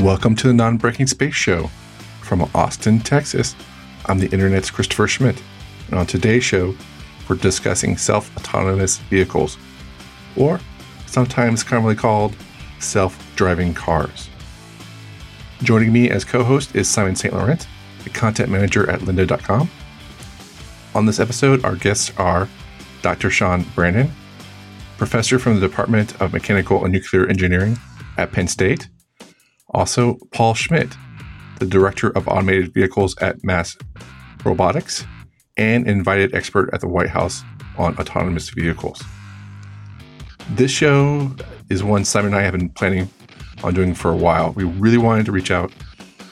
Welcome to the Non Breaking Space Show from Austin, Texas. I'm the Internet's Christopher Schmitt, and on today's show, we're discussing self autonomous vehicles, or sometimes commonly called self driving cars. Joining me as co host is Simon St. Laurent, the content manager at lynda.com. On this episode, our guests are Dr. Sean Brennan, professor from the Department of Mechanical and Nuclear Engineering at Penn State also, Paul Schmitt, the director of automated vehicles at Mass Robotics and invited expert at the White House on autonomous vehicles. This show is one Simon and I have been planning on doing for a while. We really wanted to reach out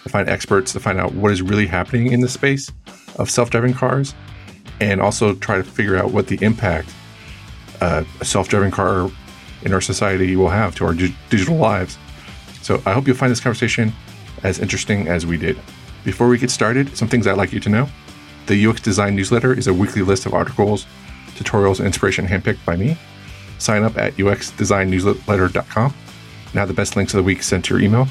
to find experts to find out what is really happening in the space of self driving cars and also try to figure out what the impact uh, a self driving car in our society will have to our di- digital lives so I hope you'll find this conversation as interesting as we did. Before we get started, some things I'd like you to know. The UX Design newsletter is a weekly list of articles, tutorials, and inspiration handpicked by me. Sign up at uxdesignnewsletter.com have the best links of the week sent to your email.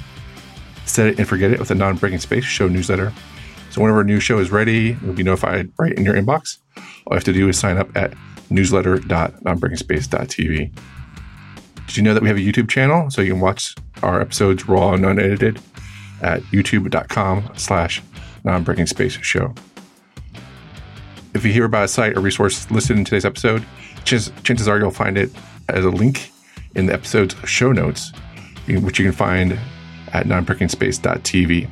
Set it and forget it with a non breaking space show newsletter. So whenever a new show is ready, you'll be notified right in your inbox. All you have to do is sign up at newsletter.nonbreakingspace.tv. Did you know that we have a YouTube channel so you can watch our episodes raw and unedited at youtube.com slash non-breaking space show. If you hear about a site or resource listed in today's episode, chances are you'll find it as a link in the episode's show notes, which you can find at nonbreakingspace.tv.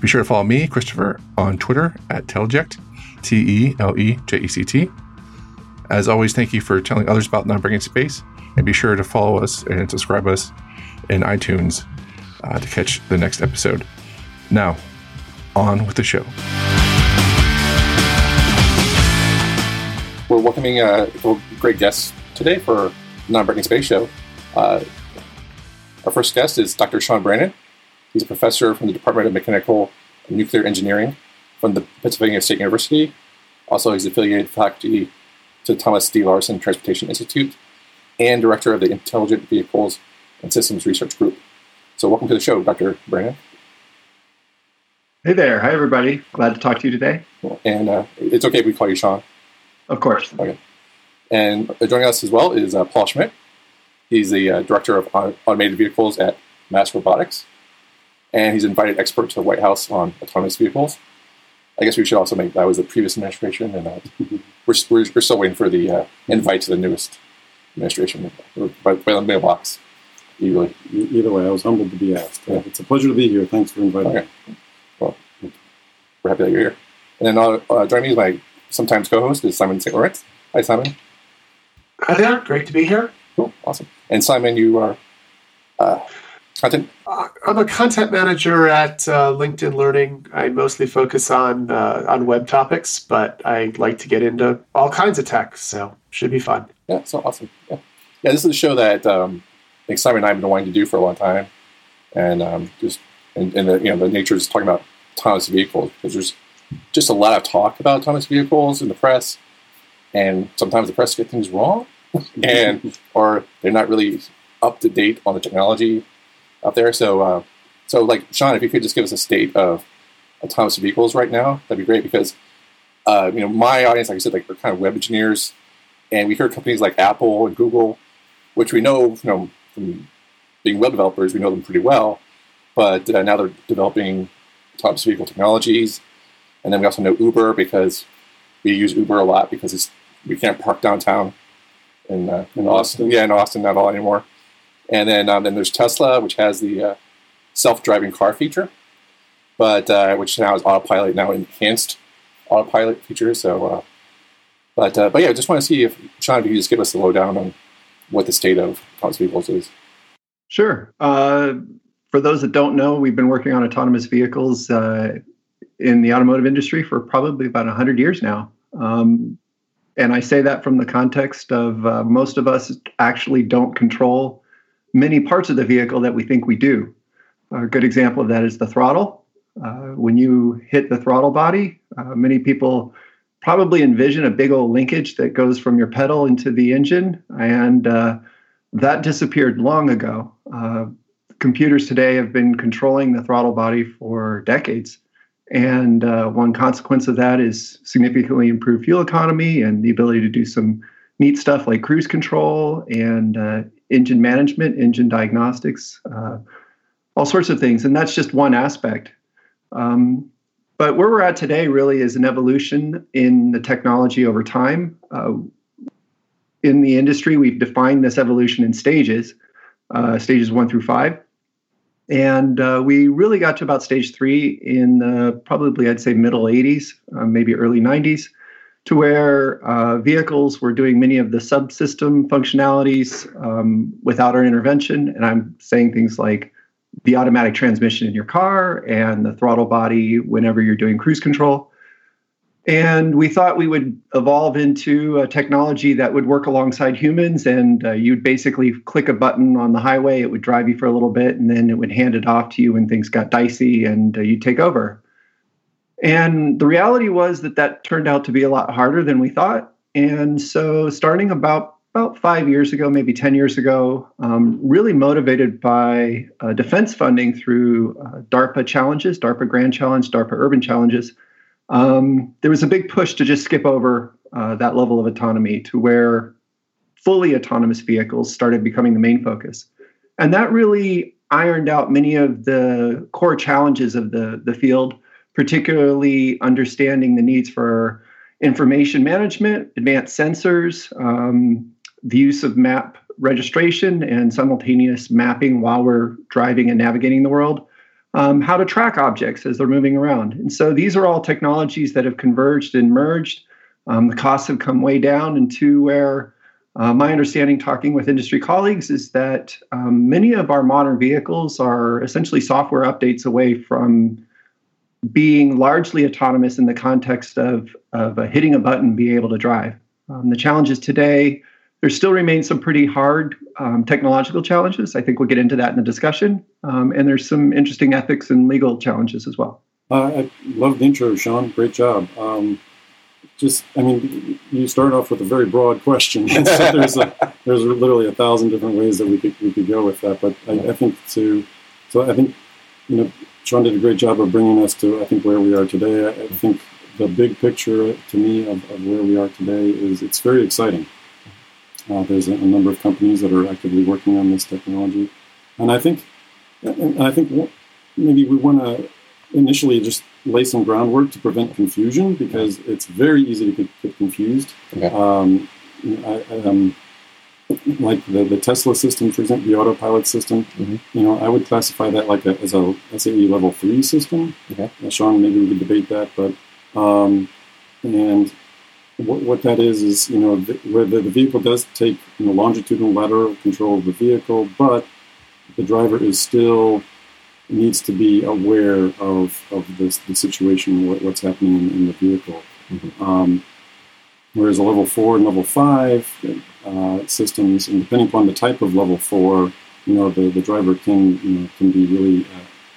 Be sure to follow me, Christopher, on Twitter at Teleject, T E L E J E C T. As always, thank you for telling others about Non-Breaking Space and be sure to follow us and subscribe us in iTunes uh, to catch the next episode. Now, on with the show. We're welcoming uh, great guests today for the Non-Breaking Space Show. Uh, our first guest is Dr. Sean Brennan. He's a professor from the Department of Mechanical and Nuclear Engineering from the Pennsylvania State University. Also, he's affiliated faculty to Thomas D. Larson Transportation Institute and director of the Intelligent Vehicles and Systems Research Group. So, welcome to the show, Dr. Brennan. Hey there. Hi, everybody. Glad to talk to you today. And uh, it's okay if we call you Sean. Of course. Okay. And joining us as well is uh, Paul Schmitt. He's the uh, director of automated vehicles at MassRobotics, and he's an invited expert to the White House on autonomous vehicles. I guess we should also make that was the previous administration, and uh, we're, we're, we're, still waiting for the uh, invite to the newest administration by, by the mailbox. Either, either way, I was humbled to be asked. Yeah. It's a pleasure to be here. Thanks for inviting okay. me. Well, we're happy that you're here. And then uh, uh, joining me is my sometimes co-host is Simon St. Laurent. Hi, Simon. Hi there. Great to be here. Cool. Awesome. And Simon, you are uh, content? Uh, I'm a content manager at uh, LinkedIn Learning. I mostly focus on uh, on web topics, but I like to get into all kinds of tech, so should be fun. Yeah, so awesome. Yeah, yeah. This is a show that um, I Simon and I have been wanting to do for a long time, and um, just and, and, the you know the nature is talking about autonomous vehicles because there's just a lot of talk about autonomous vehicles in the press, and sometimes the press get things wrong, and or they're not really up to date on the technology out there. So, uh, so like Sean, if you could just give us a state of autonomous vehicles right now, that'd be great because uh, you know my audience, like I said, like they're kind of web engineers, and we hear companies like Apple and Google, which we know, you know from being web developers, we know them pretty well, but uh, now they're developing autonomous vehicle technologies, and then we also know Uber because we use Uber a lot because we can't park downtown in, uh, in Austin. Yeah, in Austin, not all anymore. And then um, then there's Tesla, which has the uh, self-driving car feature, but uh, which now is autopilot, now enhanced autopilot feature. So, uh, but uh, but yeah, I just want to see if Sean, if you just give us a lowdown on what the state of autonomous vehicles is. Sure. Uh, for those that don't know, we've been working on autonomous vehicles uh, in the automotive industry for probably about 100 years now. Um, and I say that from the context of uh, most of us actually don't control many parts of the vehicle that we think we do. A good example of that is the throttle. Uh, when you hit the throttle body, uh, many people probably envision a big old linkage that goes from your pedal into the engine, and uh, that disappeared long ago. Uh, computers today have been controlling the throttle body for decades. And uh, one consequence of that is significantly improved fuel economy and the ability to do some neat stuff like cruise control and uh, engine management, engine diagnostics, uh, all sorts of things. And that's just one aspect. Um, but where we're at today really is an evolution in the technology over time. Uh, in the industry, we've defined this evolution in stages, uh, stages one through five. And uh, we really got to about stage three in the, probably, I'd say, middle 80s, uh, maybe early 90s, to where uh, vehicles were doing many of the subsystem functionalities um, without our intervention. And I'm saying things like the automatic transmission in your car and the throttle body whenever you're doing cruise control. And we thought we would evolve into a technology that would work alongside humans. And uh, you'd basically click a button on the highway, it would drive you for a little bit, and then it would hand it off to you when things got dicey and uh, you'd take over. And the reality was that that turned out to be a lot harder than we thought. And so, starting about about five years ago, maybe 10 years ago, um, really motivated by uh, defense funding through uh, DARPA challenges, DARPA Grand Challenge, DARPA Urban Challenges. Um, there was a big push to just skip over uh, that level of autonomy to where fully autonomous vehicles started becoming the main focus. And that really ironed out many of the core challenges of the, the field, particularly understanding the needs for information management, advanced sensors, um, the use of map registration and simultaneous mapping while we're driving and navigating the world, um, how to track objects as they're moving around. And so these are all technologies that have converged and merged. Um, the costs have come way down into where uh, my understanding, talking with industry colleagues, is that um, many of our modern vehicles are essentially software updates away from being largely autonomous in the context of, of uh, hitting a button, being able to drive. Um, the challenges today there still remains some pretty hard um, technological challenges. I think we'll get into that in the discussion. Um, and there's some interesting ethics and legal challenges as well. Uh, I love the intro, Sean. Great job. Um, just, I mean, you start off with a very broad question. so there's a, there's literally a thousand different ways that we could we could go with that. But I, I think to, so I think, you know, Sean did a great job of bringing us to I think where we are today. I, I think the big picture to me of, of where we are today is it's very exciting. Uh, there's a, a, number of companies that are actively working on this technology, and I think, and I think maybe we want to initially just lay some groundwork to prevent confusion because it's very easy to get, confused. Okay. Um, I, um, like the, the Tesla system, for example, the autopilot system, mm-hmm. you know, I would classify that like a, as a SAE level three system. Okay. Uh, Sean, maybe we could debate that, but um, and what, what that is is you know the, where the, the, vehicle does take you know, longitudinal lateral control of the vehicle, but the driver is still needs to be aware of of this, the situation, what, what's happening in, in the vehicle. Mm-hmm. Um, whereas a level four and level five uh, systems, and depending upon the type of level four, you know the, the driver can you know can be really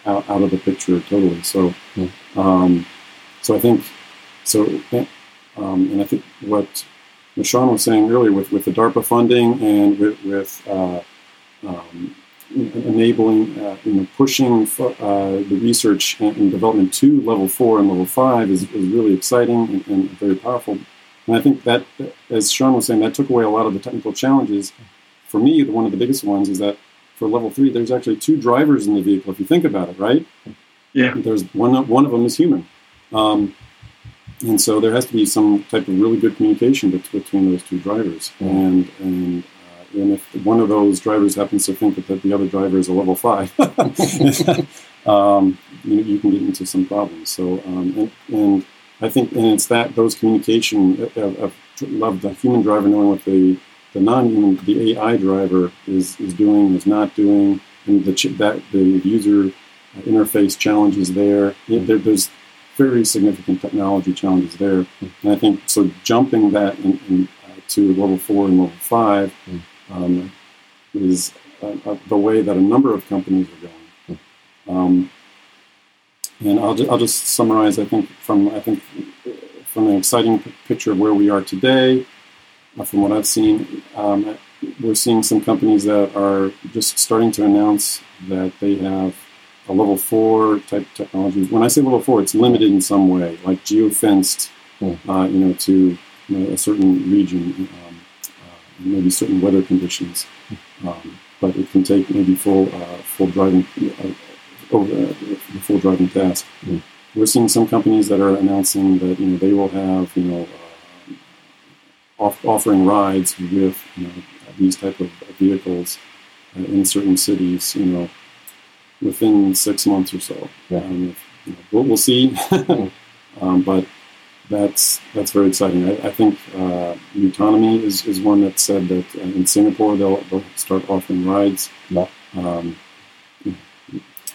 uh, out, out of the picture totally. So, mm-hmm. um, so I think so um, and I think what Sean was saying earlier with, with the DARPA funding and with, with uh, um, enabling, uh, you know, pushing uh, the research and, and, development to level four and level five is, is really exciting and, and, very powerful. And I think that, as Sean was saying, that took away a lot of the technical challenges. For me, one of the biggest ones is that for level three, there's actually two drivers in the vehicle. If you think about it, right? Yeah. There's one. One of them is human. Um, and so there has to be some type of really good communication between those two drivers. Mm-hmm. And and uh, and if one of those drivers happens to think that the other driver is a level five, um, you, you, can get into some problems. So um, and, and I think and it's that those communication of, of, of the human driver knowing what the the non-human the AI driver is is doing is not doing, and the that the user interface challenges there. there there's very significant technology challenges there. And I think so jumping that in, in, uh, to level four and level five um, is uh, uh, the way that a number of companies are going. Um, and I'll, ju- I'll just summarize. I think from I think from an exciting p- picture of where we are today, uh, from what I've seen, um, we're seeing some companies that are just starting to announce that they have a level four type technology. When I say level four, it's limited in some way, like geofenced, Hmm. uh, you know, to you know, a certain region, um, uh, maybe certain weather conditions. Um, but it can take maybe full uh, full driving uh, over uh, the full driving task. Hmm. We're seeing some companies that are announcing that you know they will have you know uh, off, offering rides with you know these type of vehicles uh, in certain cities. You know within six months or so. Yeah. Um, you know, we'll, we'll see. um, but that's that's very exciting. I, I think uh, nuTonomy is, is one that said that uh, in Singapore they'll, they'll start offering rides. Yeah. Um,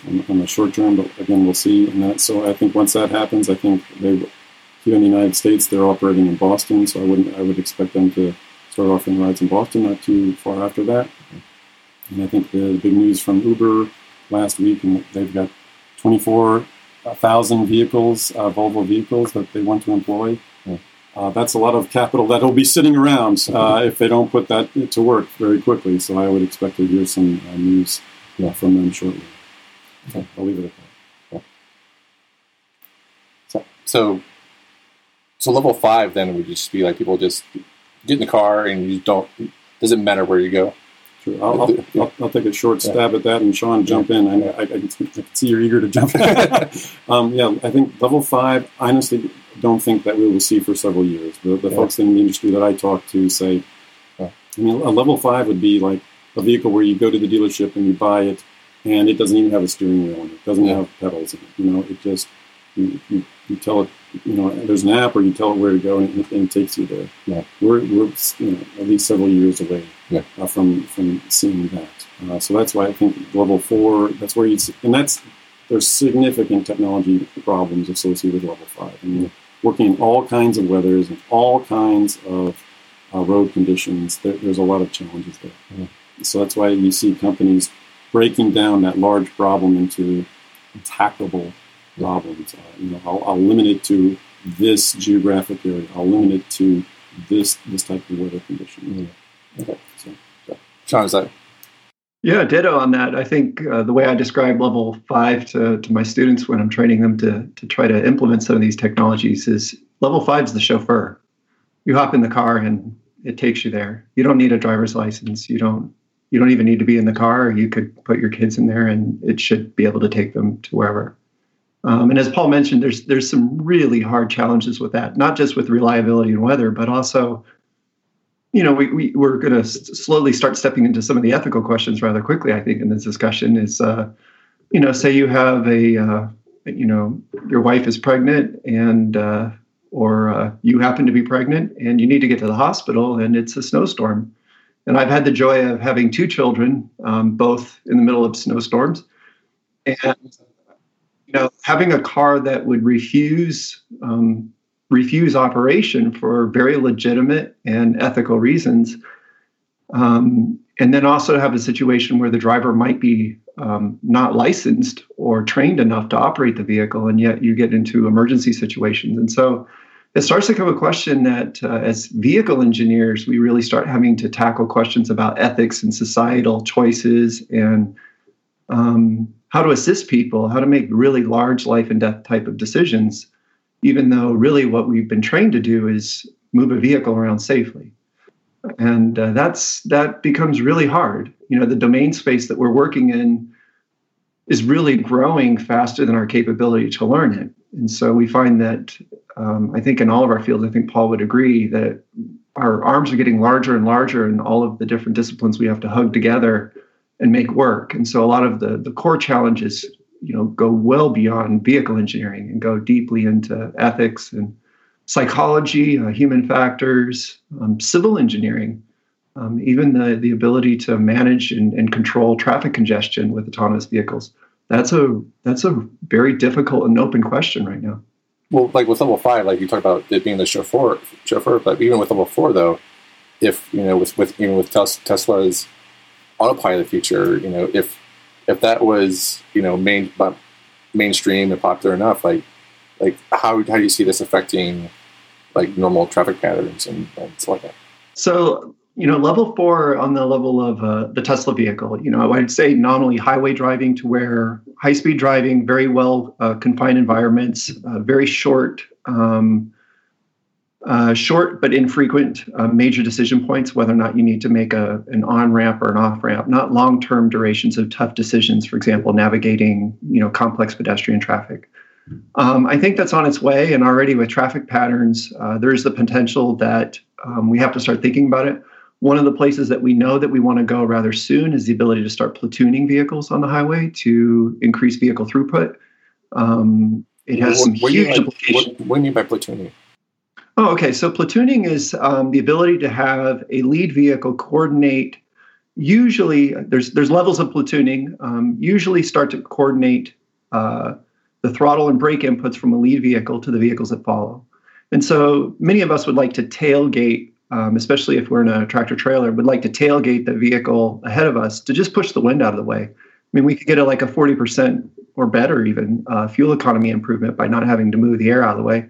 on, on the short term, but again, we'll see. And that, so I think once that happens, I think they here in the United States they're operating in Boston, so I wouldn't I would expect them to start offering rides in Boston not too far after that. And I think the big news from Uber last week, and they've got 24,000 vehicles, uh, Volvo vehicles that they want to employ. Yeah. Uh, that's a lot of capital that'll be sitting around uh, if they don't put that to work very quickly. So I would expect to hear some uh, news Yeah. from them shortly. Okay. I'll leave it at that. So, so, so level five then would just be like people just get in the car and you don't. Doesn't matter where you go. Sure. I'll, I'll, I'll, I'll take a short stab at that, and Sean, jump in. I, I, I, can, I can see you're eager to jump in. um, yeah, I think level five, I honestly don't think that we will see for several years. The, the folks in the industry that I talk to say. I mean, a level five would be like a vehicle where you go to the dealership and you buy it, and it doesn't even have a steering wheel in it. It doesn't have pedals in it. You know, it just, you, you, you tell it, you know, there's an app or you tell it where to go, and it, and it takes you there. Yeah. We're, we're you know, at least several years away Yeah. uh, from from seeing that. Uh, so that's why I think level four. That's where you and that's there's significant technology problems associated with level five. I mean, working in all kinds of weathers and all kinds of uh, road conditions, there, there's a lot of challenges there. Yeah. So that's why you see companies breaking down that large problem into tackleable problems. Uh, you know, I'll, I'll limit it to this geographic area. I'll limit it to this this type of weather condition. Okay. So, Sean, is that Yeah, ditto on that. I think uh, the way I describe level five to, to my students when I'm training them to, to try to implement some of these technologies is level five is the chauffeur. You hop in the car and it takes you there. You don't need a driver's license. You don't you don't even need to be in the car. You could put your kids in there and it should be able to take them to wherever. Um, and as Paul mentioned, there's there's some really hard challenges with that, not just with reliability and weather, but also you know, we, we, we're going to s- slowly start stepping into some of the ethical questions rather quickly, I think, in this discussion is, uh, you know, say you have a, uh, you know, your wife is pregnant and, uh, or uh, you happen to be pregnant and you need to get to the hospital and it's a snowstorm. And I've had the joy of having two children, um, both in the middle of snowstorms. And, know, having a car that would refuse um, refuse operation for very legitimate and ethical reasons. Um, and then also have a situation where the driver might be um, not licensed or trained enough to operate the vehicle, and yet you get into emergency situations. And so it starts to become a question that, uh, as vehicle engineers, we really start having to tackle questions about ethics and societal choices and um, how to assist people, how to make really large life and death type of decisions even though really what we've been trained to do is move a vehicle around safely. And uh, that's that becomes really hard. You know the domain space that we're working in is really growing faster than our capability to learn it. And so we find that um, i think in all of our fields i think paul would agree that our arms are getting larger and larger in all of the different disciplines we have to hug together and make work. And so a lot of the the core challenges you know go well beyond vehicle engineering and go deeply into ethics and psychology uh, human factors um, civil engineering um, even the, the ability to manage and, and control traffic congestion with autonomous vehicles. That's a that's a very difficult and open question right now. Well, like with level five, like you talked about it being the chauffeur, chauffeur, but even with level four, though, if you know, with, with even with Tesla's autopilot feature, you know, if if that was you know main but mainstream and popular enough, like like how how do you see this affecting like normal traffic patterns and, and stuff like that? So you know, level four on the level of uh, the Tesla vehicle, you know, I'd say nominally highway driving to where high speed driving, very well uh, confined environments, uh, very short, um, uh, short but infrequent uh, major decision points, whether or not you need to make a, an on ramp or an off ramp, not long term durations of tough decisions, for example, navigating, you know, complex pedestrian traffic. Um, I think that's on its way, and already with traffic patterns, uh, there's the potential that um, we have to start thinking about it. One of the places that we know that we want to go rather soon is the ability to start platooning vehicles on the highway to increase vehicle throughput. Um, it has some huge implications. what, what do you mean by platooning? Oh, okay. So platooning is um, the ability to have a lead vehicle coordinate. Usually, there's there's levels of platooning. Um, usually, start to coordinate uh, the throttle and brake inputs from a lead vehicle to the vehicles that follow. And so, many of us would like to tailgate, um, especially if we're in a tractor trailer, would like to tailgate the vehicle ahead of us to just push the wind out of the way. I mean, we could get a, like a 40% or better even uh, fuel economy improvement by not having to move the air out of the way.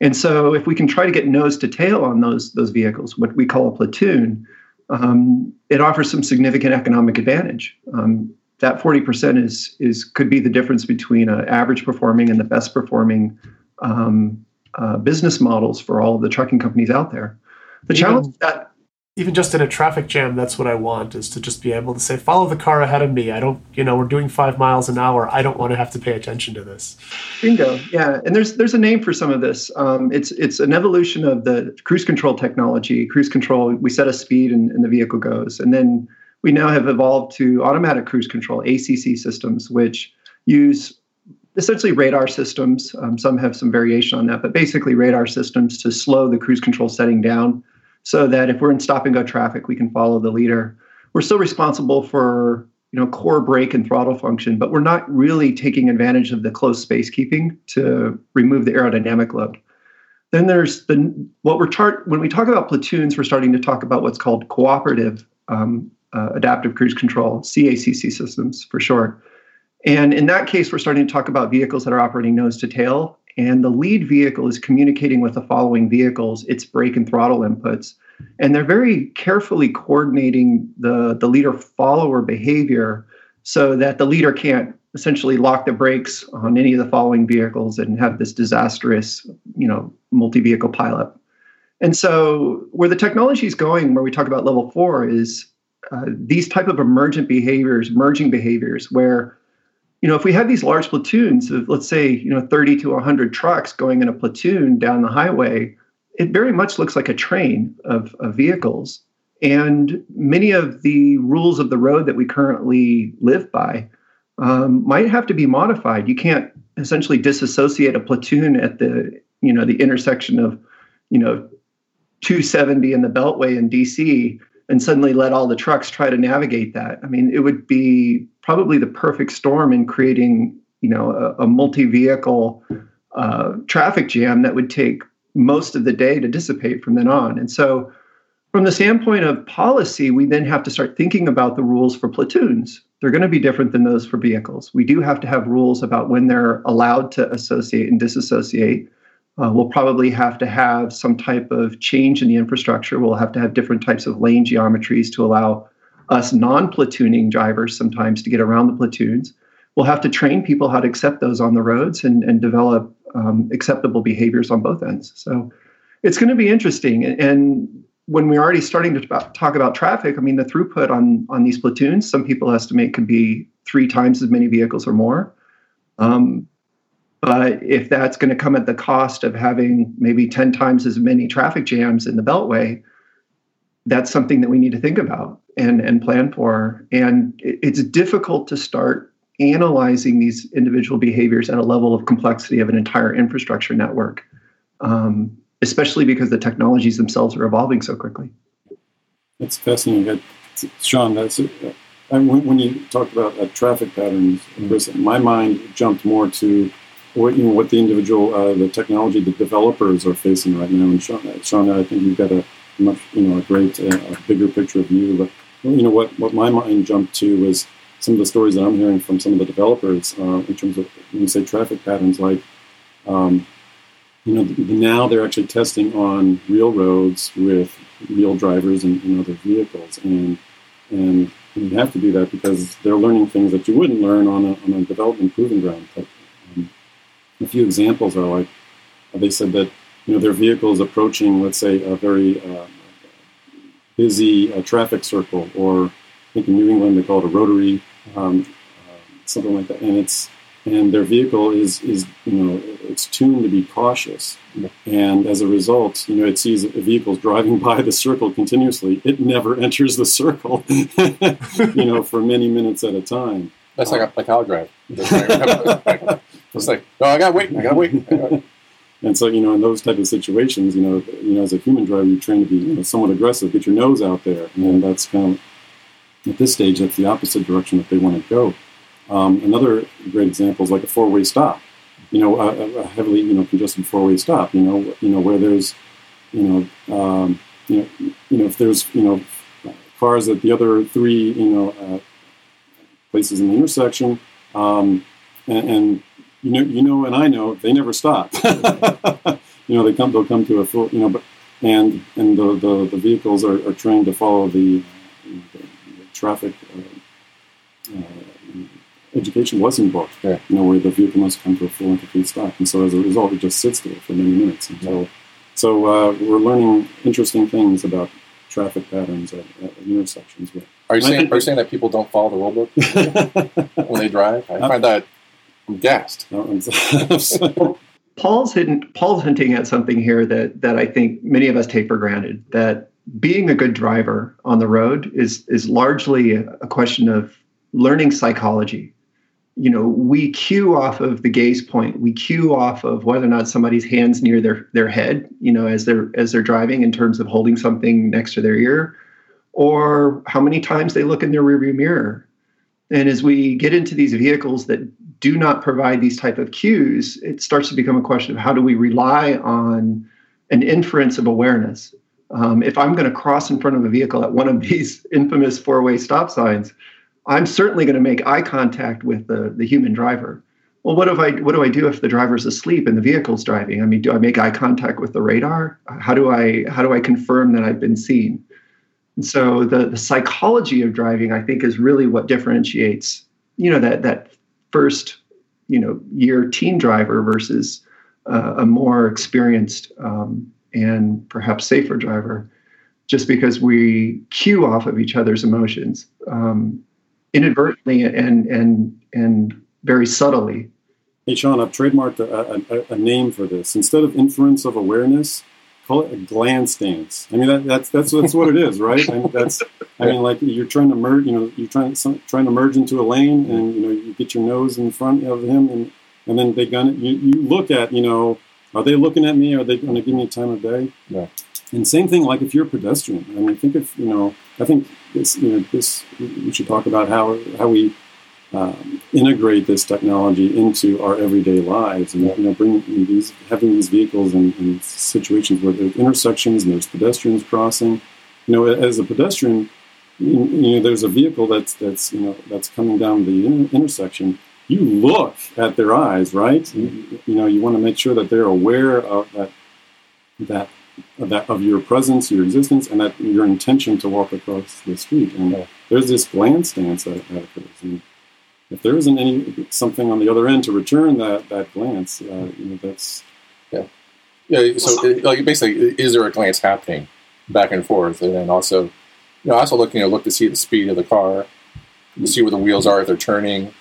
And so, if we can try to get nose to tail on those those vehicles, what we call a platoon, um, it offers some significant economic advantage. Um, that 40% is is could be the difference between an average performing and the best performing um, uh, business models for all of the trucking companies out there. The challenge that Even just in a traffic jam, that's what I want is to just be able to say, follow the car ahead of me. I don't, you know, we're doing five miles an hour. I don't want to have to pay attention to this. Bingo. Yeah, and there's there's a name for some of this. Um, it's it's an evolution of the cruise control technology. Cruise control, we set a speed and, and the vehicle goes, and then we now have evolved to automatic cruise control (ACC) systems, which use essentially radar systems. Um, some have some variation on that, but basically radar systems to slow the cruise control setting down, so that if we're in stop and go traffic, we can follow the leader. We're still responsible for you know core brake and throttle function, but we're not really taking advantage of the close space keeping to remove the aerodynamic load. Then there's the what we're when we talk about platoons, we're starting to talk about what's called cooperative um, uh, adaptive cruise control (CACC) systems for short. And in that case, we're starting to talk about vehicles that are operating nose to tail, and the lead vehicle is communicating with the following vehicles its brake and throttle inputs and they're very carefully coordinating the the leader follower behavior so that the leader can't essentially lock the brakes on any of the following vehicles and have this disastrous you know multi-vehicle pileup. And so where the technology is going where we talk about level four is uh, these type of emergent behaviors merging behaviors where you know if we have these large platoons of let's say you know 30 to 100 trucks going in a platoon down the highway it very much looks like a train of, of vehicles. And many of the rules of the road that we currently live by um, might have to be modified. You can't essentially disassociate a platoon at the you know the intersection of you know 270 in the Beltway in DC and suddenly let all the trucks try to navigate that. I mean, it would be probably the perfect storm in creating you know a, a multi-vehicle uh, traffic jam that would take most of the day to dissipate from then on. And so, from the standpoint of policy, we then have to start thinking about the rules for platoons. They're going to be different than those for vehicles. We do have to have rules about when they're allowed to associate and disassociate. Uh, we'll probably have to have some type of change in the infrastructure. We'll have to have different types of lane geometries to allow us non platooning drivers sometimes to get around the platoons. We'll have to train people how to accept those on the roads and, and develop um, acceptable behaviors on both ends. So it's going to be interesting. And when we're already starting to talk about traffic, I mean, the throughput on on these platoons, some people estimate could be three times as many vehicles or more. Um, but if that's going to come at the cost of having maybe 10 times as many traffic jams in the Beltway, that's something that we need to think about and, and plan for. And it's difficult to start analyzing these individual behaviors at a level of complexity of an entire infrastructure network, um, especially because the technologies themselves are evolving so quickly. That's fascinating. Sean, that's uh, when, when you talked about uh, traffic patterns, Chris, my mind jumped more to what you know what the individual, uh, the technology, the developers are facing right now. And Sean, Sean I think you've got a much you know a great, uh, a bigger picture of view. But you know what what my mind jumped to was some of the stories that I'm hearing from some of the developers uh, in terms of when you say traffic patterns, like um, you know, now they're actually testing on real roads with real drivers and, and other vehicles, and and you have to do that because they're learning things that you wouldn't learn on a, on a development proving ground. But, um, a few examples are like they said that you know their vehicle is approaching, let's say, a very uh, busy uh, traffic circle, or think in New England they call it a rotary, um, uh, something like that, and it's and their vehicle is is you know it's tuned to be cautious. And as a result you know it sees vehicles driving by the circle continuously. It never enters the circle you know for many minutes at a time. That's like a, like I'll drive. It's like oh, I gotta wait I gotta wait and so you know in those type of situations you know you know as a human driver you're trained to be you know, somewhat aggressive. Get your nose out there. And that's kind of at this stage that's the opposite direction that they want to go um, another great example is like a four-way stop. You know, a, a heavily you know congested four-way stop. You know, you know where there's, you know, um, you know, you know if there's you know cars at the other three you know uh, places in the intersection, um, and, and, you know you know and I know they never stop. you know they come they'll come to a full you know but and and the the, the vehicles are, are trained to follow the, you know, the traffic. Uh, uh, education was involved. Yeah. You know, where the vehicle must come to a full and complete stop, and so as a result, it just sits there for many minutes until. Yeah. So uh, we're learning interesting things about traffic patterns at, at intersections. Are you saying are you saying that people don't follow the rule book when they drive? I find that I'm gassed. Paul's hitting, Paul's hinting at something here that that I think many of us take for granted. That being a good driver on the road is is largely a question of learning psychology. You know we cue off of the gaze point. We cue off of whether or not somebody's hands near their their head you know as they're as they're driving in terms of holding something next to their ear or how many times they look in their rearview mirror. And as we get into these vehicles that do not provide these type of cues it starts to become a question of how do we rely on an inference of awareness um, if i'm going to cross in front of a vehicle at one of these infamous four-way stop signs I'm certainly going to make eye contact with the, the human driver. Well, what if I what do I do if the driver's asleep and the vehicle's driving? I mean, do I make eye contact with the radar? How do I how do I confirm that I've been seen? And so the, the psychology of driving, I think, is really what differentiates, you know, that that first, you know, year teen driver versus uh, a more experienced um, and perhaps safer driver, just because we cue off of each other's emotions. Um, inadvertently and and and very subtly. Hey, Sean, I've trademarked a, a, a, name for this. Instead of inference of awareness, call it a glance dance. I mean, that, that's that's that's what it is, right? I mean, that's I mean, like you're trying to merge, you know, you're trying some, trying to merge into a lane, and you know, you get your nose in front of him, and and then they gun it. You, you look at, you know, are they looking at me? Are they going to give me time of day? Yeah. And same thing, like if you're a pedestrian. I mean, think of you know, I think this, you know, this we should talk about how how we um, integrate this technology into our everyday lives, and you know, bring these having these vehicles in, in situations where there's intersections and there's pedestrians crossing. You know, as a pedestrian, you, know, there's a vehicle that's that's you know that's coming down the in- intersection. You look at their eyes, right? You, you know, you want to make sure that they're aware of that that of, that, of your presence, your existence, and that your intention to walk across the street. And uh, there's this glance dance that, that occurs. And if there isn't any something on the other end to return that that glance, uh, you know, that's yeah, yeah. So, like, basically, is there a glance happening back and forth, and then also, you know, also looking know, look to see the speed of the car, to see where the wheels are if they're turning,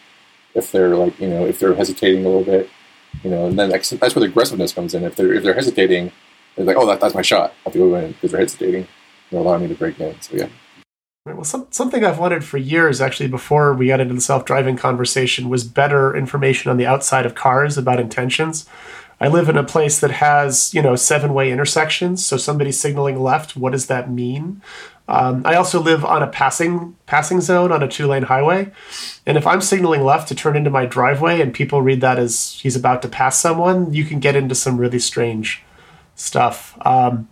if they're like you know if they're hesitating a little bit, you know, and then that's, where the aggressiveness comes in. If they're if they're hesitating, they're like, oh, that, that's my shot. I have to go in because they're hesitating. They're allowing me to break in. So yeah. Well, some, something I've wanted for years, actually, before we got into the self-driving conversation, was better information on the outside of cars about intentions. I live in a place that has, you know, seven-way intersections. So somebody signaling left, what does that mean? Um, I also live on a passing passing zone on a two-lane highway, and if I'm signaling left to turn into my driveway, and people read that as he's about to pass someone, you can get into some really strange stuff. Um,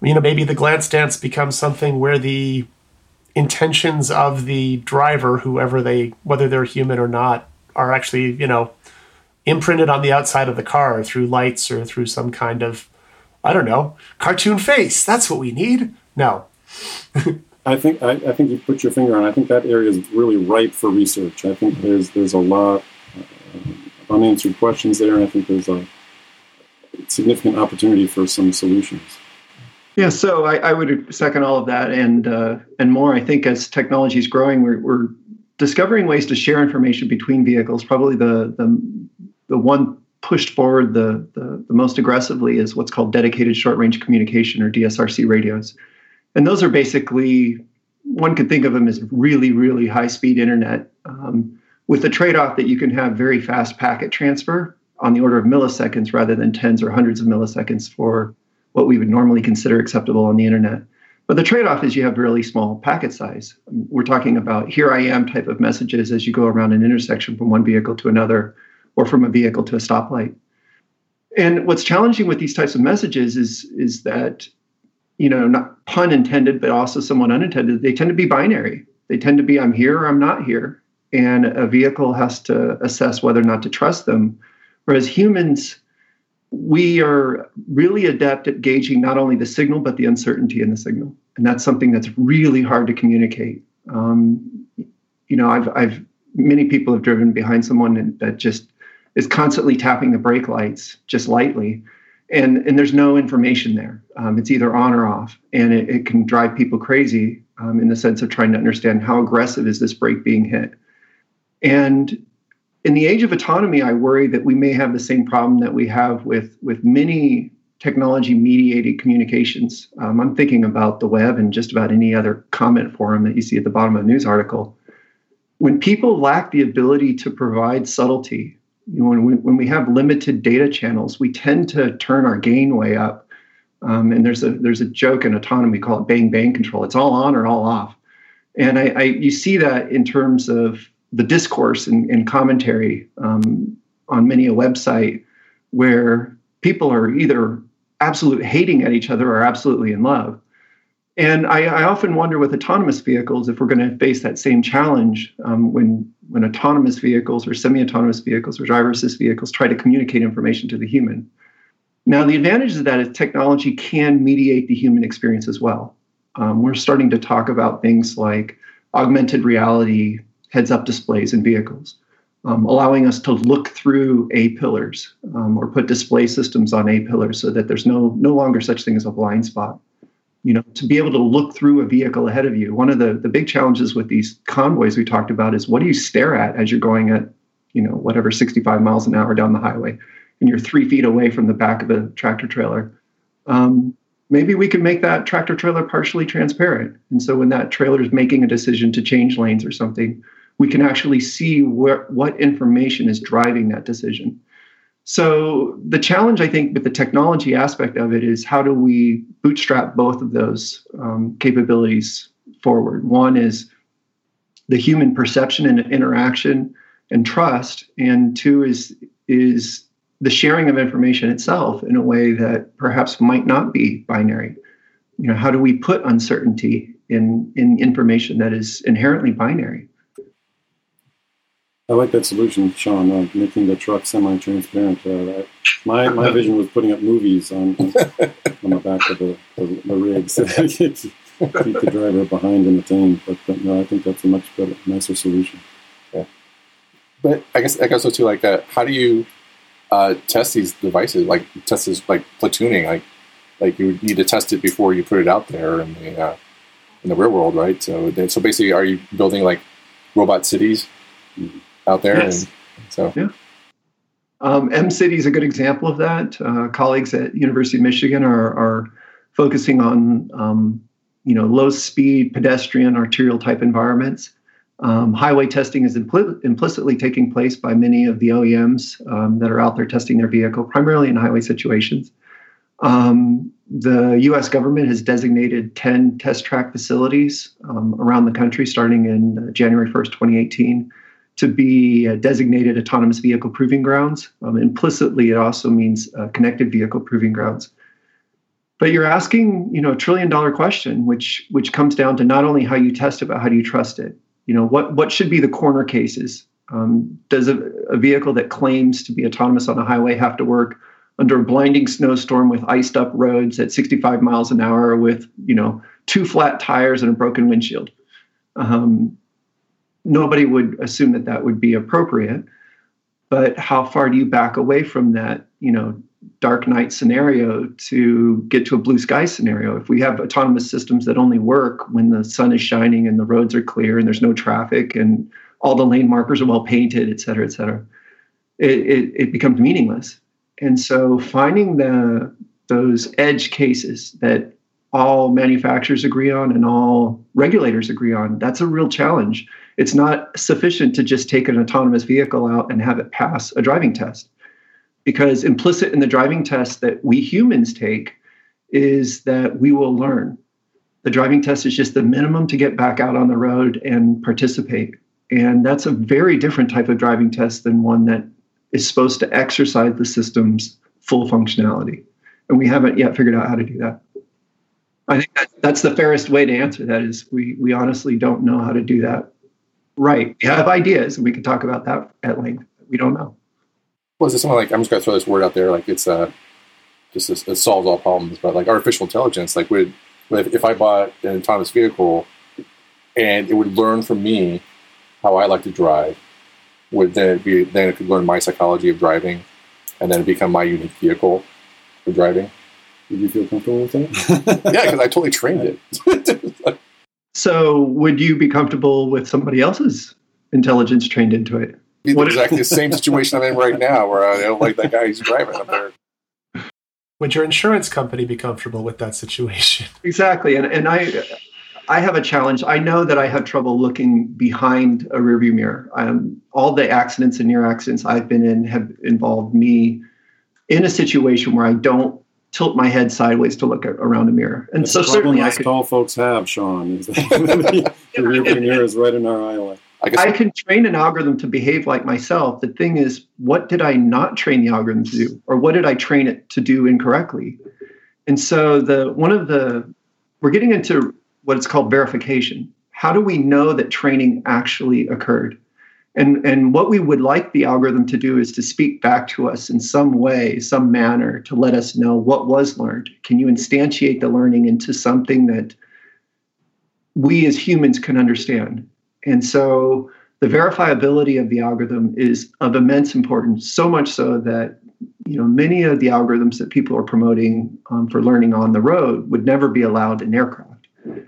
you know, maybe the glance dance becomes something where the intentions of the driver, whoever they, whether they're human or not, are actually, you know, imprinted on the outside of the car through lights or through some kind of, I don't know, cartoon face. That's what we need. No. I think I, I, think you put your finger on. I think that area is really ripe for research. I think there's there's a lot uh, unanswered questions there, and I think there's a significant opportunity for some solutions. Yeah, so I, I would second all of that and uh, and more. I think as technology is growing, we're, we're discovering ways to share information between vehicles. Probably the the, the one pushed forward the, the, the most aggressively is what's called dedicated short range communication or DSRC radios, and those are basically one could think of them as really really high speed internet um, with the trade off that you can have very fast packet transfer on the order of milliseconds rather than tens or hundreds of milliseconds for what we would normally consider acceptable on the internet. But the trade off is you have really small packet size. We're talking about here I am type of messages as you go around an intersection from one vehicle to another or from a vehicle to a stoplight. And what's challenging with these types of messages is, is that, you know, not pun intended, but also somewhat unintended, they tend to be binary. They tend to be I'm here or I'm not here. And a vehicle has to assess whether or not to trust them. Whereas humans, we are really adept at gauging not only the signal but the uncertainty in the signal and that's something that's really hard to communicate um, you know i've i've many people have driven behind someone that just is constantly tapping the brake lights just lightly and and there's no information there um, it's either on or off and it, it can drive people crazy um, in the sense of trying to understand how aggressive is this brake being hit and in the age of autonomy, I worry that we may have the same problem that we have with, with many technology mediated communications. Um, I'm thinking about the web and just about any other comment forum that you see at the bottom of a news article. When people lack the ability to provide subtlety, you know, when, we, when we have limited data channels, we tend to turn our gain way up. Um, and there's a there's a joke in autonomy called bang bang control. It's all on or all off. And I, I you see that in terms of the discourse and, and commentary um, on many a website where people are either absolute hating at each other or absolutely in love. And I, I often wonder with autonomous vehicles if we're going to face that same challenge um, when when autonomous vehicles or semi-autonomous vehicles or driverless vehicles try to communicate information to the human. Now, the advantage of that is technology can mediate the human experience as well. Um, we're starting to talk about things like augmented reality, heads up displays in vehicles, um, allowing us to look through A pillars um, or put display systems on A pillars so that there's no, no longer such thing as a blind spot. You know, to be able to look through a vehicle ahead of you. One of the, the big challenges with these convoys we talked about is what do you stare at as you're going at, you know, whatever 65 miles an hour down the highway and you're three feet away from the back of the tractor trailer. Um, maybe we can make that tractor trailer partially transparent. And so when that trailer is making a decision to change lanes or something, we can actually see where, what information is driving that decision. So the challenge, I think, with the technology aspect of it is how do we bootstrap both of those um, capabilities forward? One is the human perception and interaction and trust, and two is is the sharing of information itself in a way that perhaps might not be binary. You know, how do we put uncertainty in in information that is inherently binary? I like that solution, Sean, uh, making the truck semi-transparent. Uh, my my vision was putting up movies on on, the back of the, the, the rig so that keep, keep the driver behind in the. But, but, no, I think that's a much better, nicer solution. Yeah, but I guess I guess so too. Like, uh, how do you uh, test these devices? Like, test this like platooning. Like, like you need to test it before you put it out there in the uh, in the real world, right? So, so basically, are you building like robot cities? Mm-hmm out there. Yes. And so yeah. Um, Mcity is a good example of that. Uh, colleagues at University of Michigan are, are focusing on um, you know low speed pedestrian arterial type environments. Um, highway testing is impl- implicitly taking place by many of the OEMs um, that are out there testing their vehicle, primarily in highway situations. Um, the U.S. government has designated 10 test track facilities um, around the country starting in January 1st, 2018 to be uh, designated autonomous vehicle proving grounds. Um, implicitly, it also means uh, connected vehicle proving grounds. But you're asking, you know, a trillion dollar question, which which comes down to not only how you test it, but how do you trust it. You know, what what should be the corner cases Um, does a, a vehicle that claims to be autonomous on a highway have to work under a blinding snowstorm with iced up roads at 65 miles an hour with you know two flat tires and a broken windshield? Um, nobody would assume that that would be appropriate. But how far do you back away from that? You know, dark night scenario to get to a blue sky scenario. If we have autonomous systems that only work when the sun is shining and the roads are clear and there's no traffic and all the lane markers are well painted, et cetera, et cetera, it, it, it becomes meaningless. And so finding the those edge cases that all manufacturers agree on and all regulators agree on, that's a real challenge. It's not sufficient to just take an autonomous vehicle out and have it pass a driving test because implicit in the driving test that we humans take is that we will learn. The driving test is just the minimum to get back out on the road and participate. And that's a very different type of driving test than one that is supposed to exercise the system's full functionality. And we haven't yet figured out how to do that. I think that, that's the fairest way to answer that is we, we honestly don't know how to do that right. We have ideas and we can talk about that at length. We don't know was it something like I'm just gonna throw this word out there, like it's uh just this, it solves all problems, but like artificial intelligence, like would if, if I bought an autonomous vehicle and it would learn from me how I like to drive, would then be then it could learn my psychology of driving, and then become my unique vehicle for driving. Would you feel comfortable with that? yeah, because I totally trained it. so, would you be comfortable with somebody else's intelligence trained into it? be what exactly the same situation I'm in right now, where I don't like that guy who's driving up there. Would your insurance company be comfortable with that situation? Exactly, and and I. I have a challenge. I know that I have trouble looking behind a rearview mirror. Um, all the accidents and near accidents I've been in have involved me in a situation where I don't tilt my head sideways to look at, around a mirror. And That's so certainly, I could, tall folks have, Sean. Is the, the rearview mirror is right in our eye line. I, guess I can train an algorithm to behave like myself. The thing is, what did I not train the algorithm to do, or what did I train it to do incorrectly? And so the one of the we're getting into what it's called verification. How do we know that training actually occurred? And, and what we would like the algorithm to do is to speak back to us in some way, some manner, to let us know what was learned. Can you instantiate the learning into something that we as humans can understand? And so the verifiability of the algorithm is of immense importance, so much so that you know many of the algorithms that people are promoting um, for learning on the road would never be allowed in aircraft.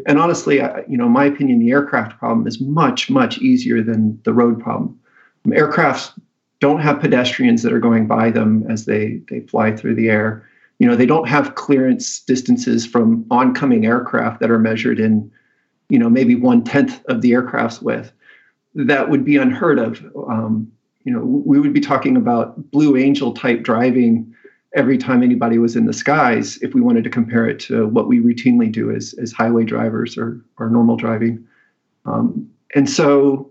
And honestly, I, you know, my opinion, the aircraft problem is much much easier than the road problem. Aircrafts don't have pedestrians that are going by them as they they fly through the air. You know, they don't have clearance distances from oncoming aircraft that are measured in you know maybe one tenth of the aircraft's width. That would be unheard of. Um, you know, we would be talking about Blue Angel type driving every time anybody was in the skies if we wanted to compare it to what we routinely do as, as highway drivers or, or normal driving. Um, and so,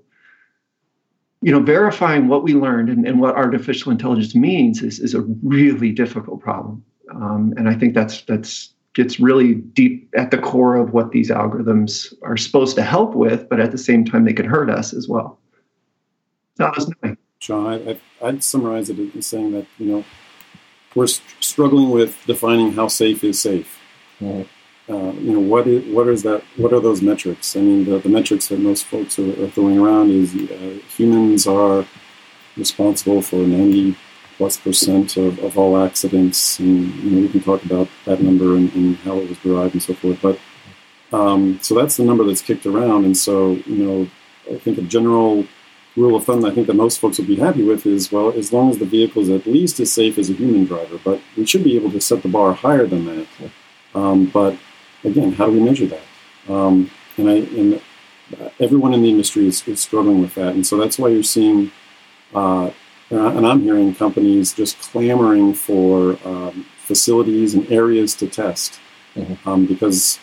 you know, verifying what we learned and, and what artificial intelligence means is, is a really difficult problem. Um, and I think that's that's gets really deep at the core of what these algorithms are supposed to help with, but at the same time, they can hurt us as well. Sean, I, would summarize it in saying that you know we're struggling with defining how safe is safe. Mm-hmm. Uh, you know what is what is that? What are those metrics? I mean, the, the metrics that most folks are, are throwing around is uh, humans are responsible for ninety plus percent of, of all accidents. And you know, we can talk about that number and, and how it was derived and so forth. But um, so that's the number that's kicked around. And so, you know, I think a general rule of thumb I think that most folks would be happy with is well, as long as the vehicle is at least as safe as a human driver. But we should be able to set the bar higher than that. Um, but again, how do we measure that? Um, and I and everyone in the industry is, is, struggling with that, and so that's why you're seeing uh, and I'm hearing companies just clamoring for um, facilities and areas to test mm-hmm. um, because,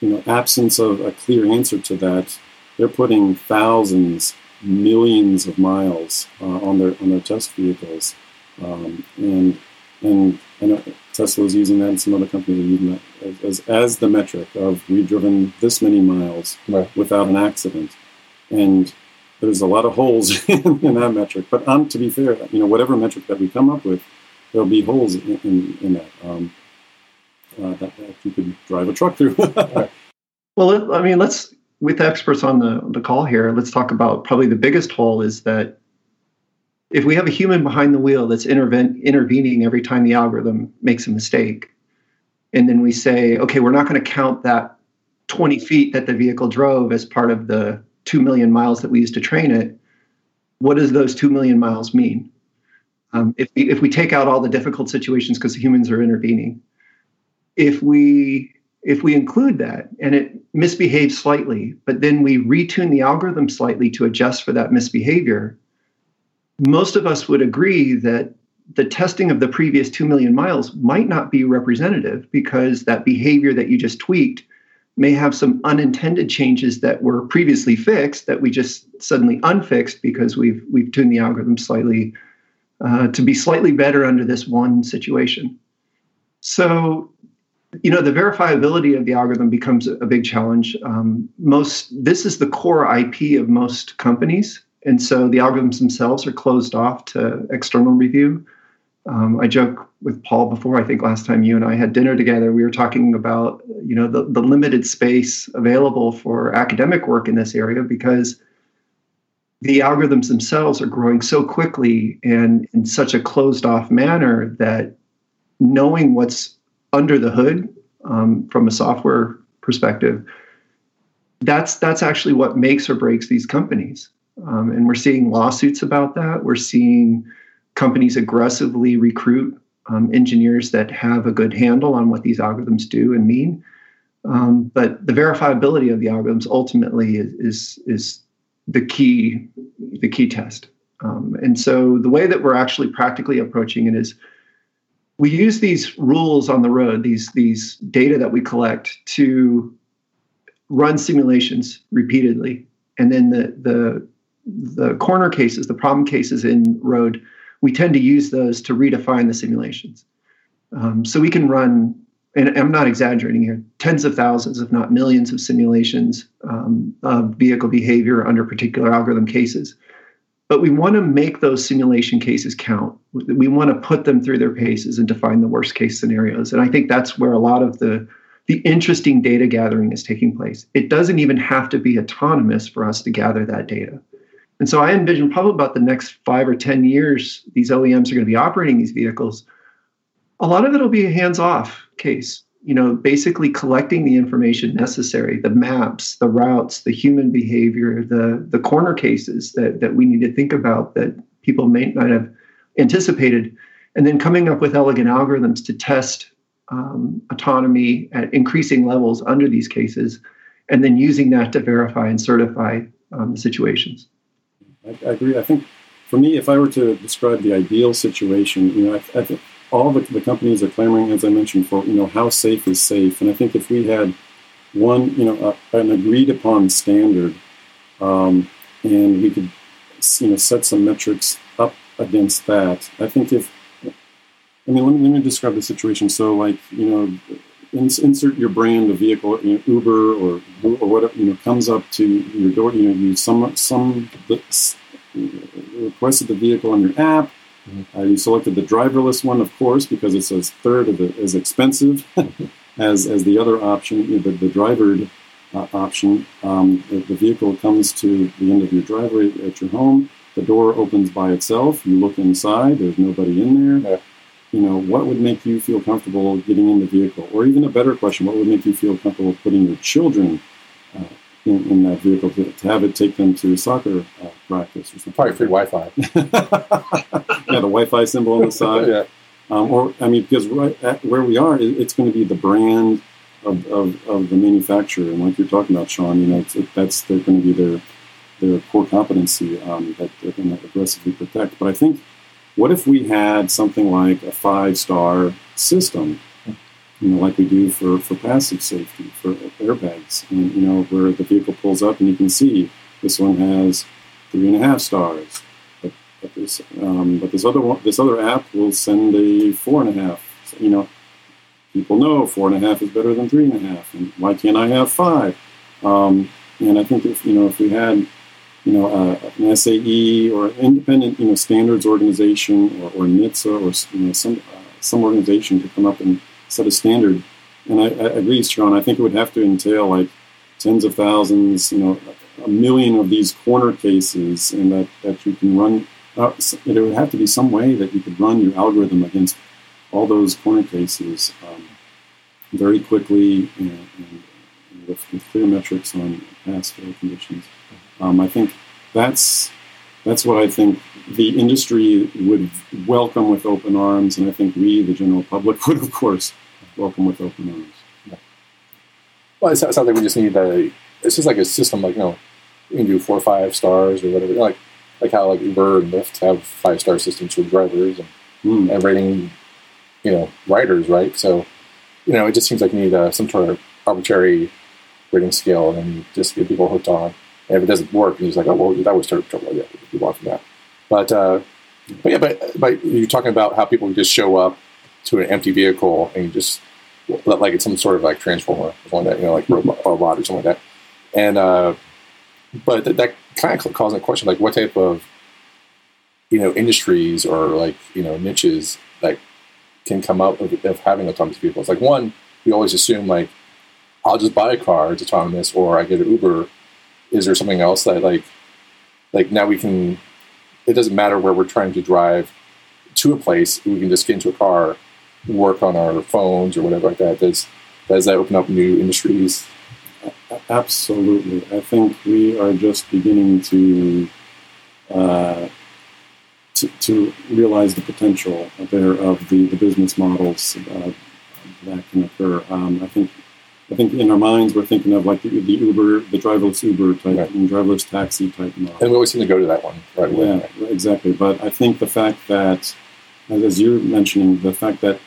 you know, absence of a clear answer to that, they're putting thousands, millions of miles uh, on their on their test vehicles, um, and and I know Tesla is using that, and some other companies are using that as, as the metric of we've driven this many miles right. without an accident, and there's a lot of holes in, that metric. But um, to be fair, you know, whatever metric that we come up with, there'll be holes in, in, in that, um, uh, that, that you could drive a truck through. well, I mean, let's with experts on the the call here. Let's talk about probably the biggest hole is that if we have a human behind the wheel that's interven- intervening every time the algorithm makes a mistake, and then we say, okay, we're not going to count that 20 feet that the vehicle drove as part of the 2 million miles that we used to train it, what does those 2 million miles mean? Um, if, we, if we take out all the difficult situations because humans are intervening, if we if we include that and it misbehaves slightly, but then we retune the algorithm slightly to adjust for that misbehavior, most of us would agree that the testing of the previous 2 million miles might not be representative because that behavior that you just tweaked may have some unintended changes that were previously fixed that we just suddenly unfixed because we've we've tuned the algorithm slightly uh, to be slightly better under this one situation. So, you know, the verifiability of the algorithm becomes a big challenge. Um, most this is the core IP of most companies, and so the algorithms themselves are closed off to external review. Um, I joke with Paul before. I think last time you and I had dinner together, we were talking about you know the, the limited space available for academic work in this area because the algorithms themselves are growing so quickly and in such a closed off manner that knowing what's under the hood um, from a software perspective that's that's actually what makes or breaks these companies um, and we're seeing lawsuits about that we're seeing companies aggressively recruit um, engineers that have a good handle on what these algorithms do and mean. Um, but the verifiability of the algorithms ultimately is, is, is the key the key test. Um, and so the way that we're actually practically approaching it is we use these rules on the road, these these data that we collect to run simulations repeatedly, and then the the the corner cases, the problem cases in road we tend to use those to redefine the simulations. Um, so we can run, and I'm not exaggerating here, tens of thousands, if not millions, of simulations um, of vehicle behavior under particular algorithm cases. But we want to make those simulation cases count. We want to put them through their paces and define the worst case scenarios. And I think that's where a lot of the the interesting data gathering is taking place. It doesn't even have to be autonomous for us to gather that data. And so I envision probably about the next five or 10 years, these OEMs are going to be operating these vehicles. A lot of it will be a hands off case, you know, basically collecting the information necessary, the maps, the routes, the human behavior, the, the corner cases that, that we need to think about that people may not have anticipated, and then coming up with elegant algorithms to test um, autonomy at increasing levels under these cases, and then using that to verify and certify um, the situations. I, I, agree. I think for me, if I were to describe the ideal situation, you know, I, I think all the, the, companies are clamoring, as I mentioned, for you know how safe is safe, and I think if we had one, you know, an agreed upon standard, um, and we could, you know, set some metrics up against that, I think if, I mean, let me, let me describe the situation. So, like, you know, insert your brand of vehicle, you know, Uber or or whatever, you know, comes up to your door. You know, you some some requested the vehicle on your app. Mm-hmm. Uh, you selected the driverless one, of course, because it's a third of the, as expensive as as the other option, you know, the, the drivered uh, option. Um, the, the, vehicle comes to the end of your driveway at your home. The door opens by itself. You look inside. There's nobody in there. Yeah you know, what would make you feel comfortable getting in the vehicle? Or even a better question, what would make you feel comfortable putting your children uh, in, in, that vehicle to, to, have it take them to soccer uh, practice or something? Probably free Wi-Fi. yeah, the Wi-Fi symbol on the side. yeah. Um, or, I mean, because right at where we are, it, it's going to be the brand of, of, of, the manufacturer. And like you're talking about, Sean, you know, it's, it, that's they're going to be their, their core competency um, that they're going to aggressively protect. But I think what if we had something like a five star system, you know, like we do for, for passive safety, for airbags, and, you know, where the vehicle pulls up and you can see this one has three and a half stars. But, but this, um, but this other one, this other app will send a four and a half. So, you know, people know four and a half is better than three and a half, and why can't I have five? Um, and I think if you know if we had you know, uh, an SAE or an independent, you know, standards organization or, or NHTSA or you know, some uh, some organization to come up and set a standard. And I, I agree, Sean. I think it would have to entail like tens of thousands, you know, a million of these corner cases, and that, that you can run. Uh, it would have to be some way that you could run your algorithm against all those corner cases um, very quickly and, and, and with, with, clear metrics on past fail conditions. Um, I think that's that's what I think the industry would welcome with open arms, and I think we, the general public, would of course welcome with open arms. Yeah. Well, it sounds like we just need a. It's just like a system, like you know, you can do four or five stars or whatever. Like like how like Uber and Lyft have five star systems for drivers and, mm. and rating, you know, riders, right? So, you know, it just seems like you need uh, some sort of arbitrary rating scale, and just get people hooked on. And if it doesn't work, and he's like, oh well, that was terrible. Yeah, you want from that. But uh, but yeah, but but you're talking about how people just show up to an empty vehicle and you just like it's some sort of like transformer or that, you know, like robot, robot or something like that. And uh, but that, that kind of calls into question like what type of you know industries or like you know niches that can come up of, of having autonomous vehicles. Like one, we always assume like I'll just buy a car, it's autonomous, or I get an Uber. Is there something else that like like now we can it doesn't matter where we're trying to drive to a place. We can just get into a car, work on our phones or whatever like that. Does does that open up new industries? Absolutely. I think we are just beginning to uh, to, to, realize the potential there of the, the business models uh, that can occur. Um, I think I think in our minds we're thinking of like the, the Uber, the driverless Uber type, right. and driverless taxi type model. And we always seem to go to that one, right? Yeah, exactly. But I think the fact that, as you're mentioning, the fact that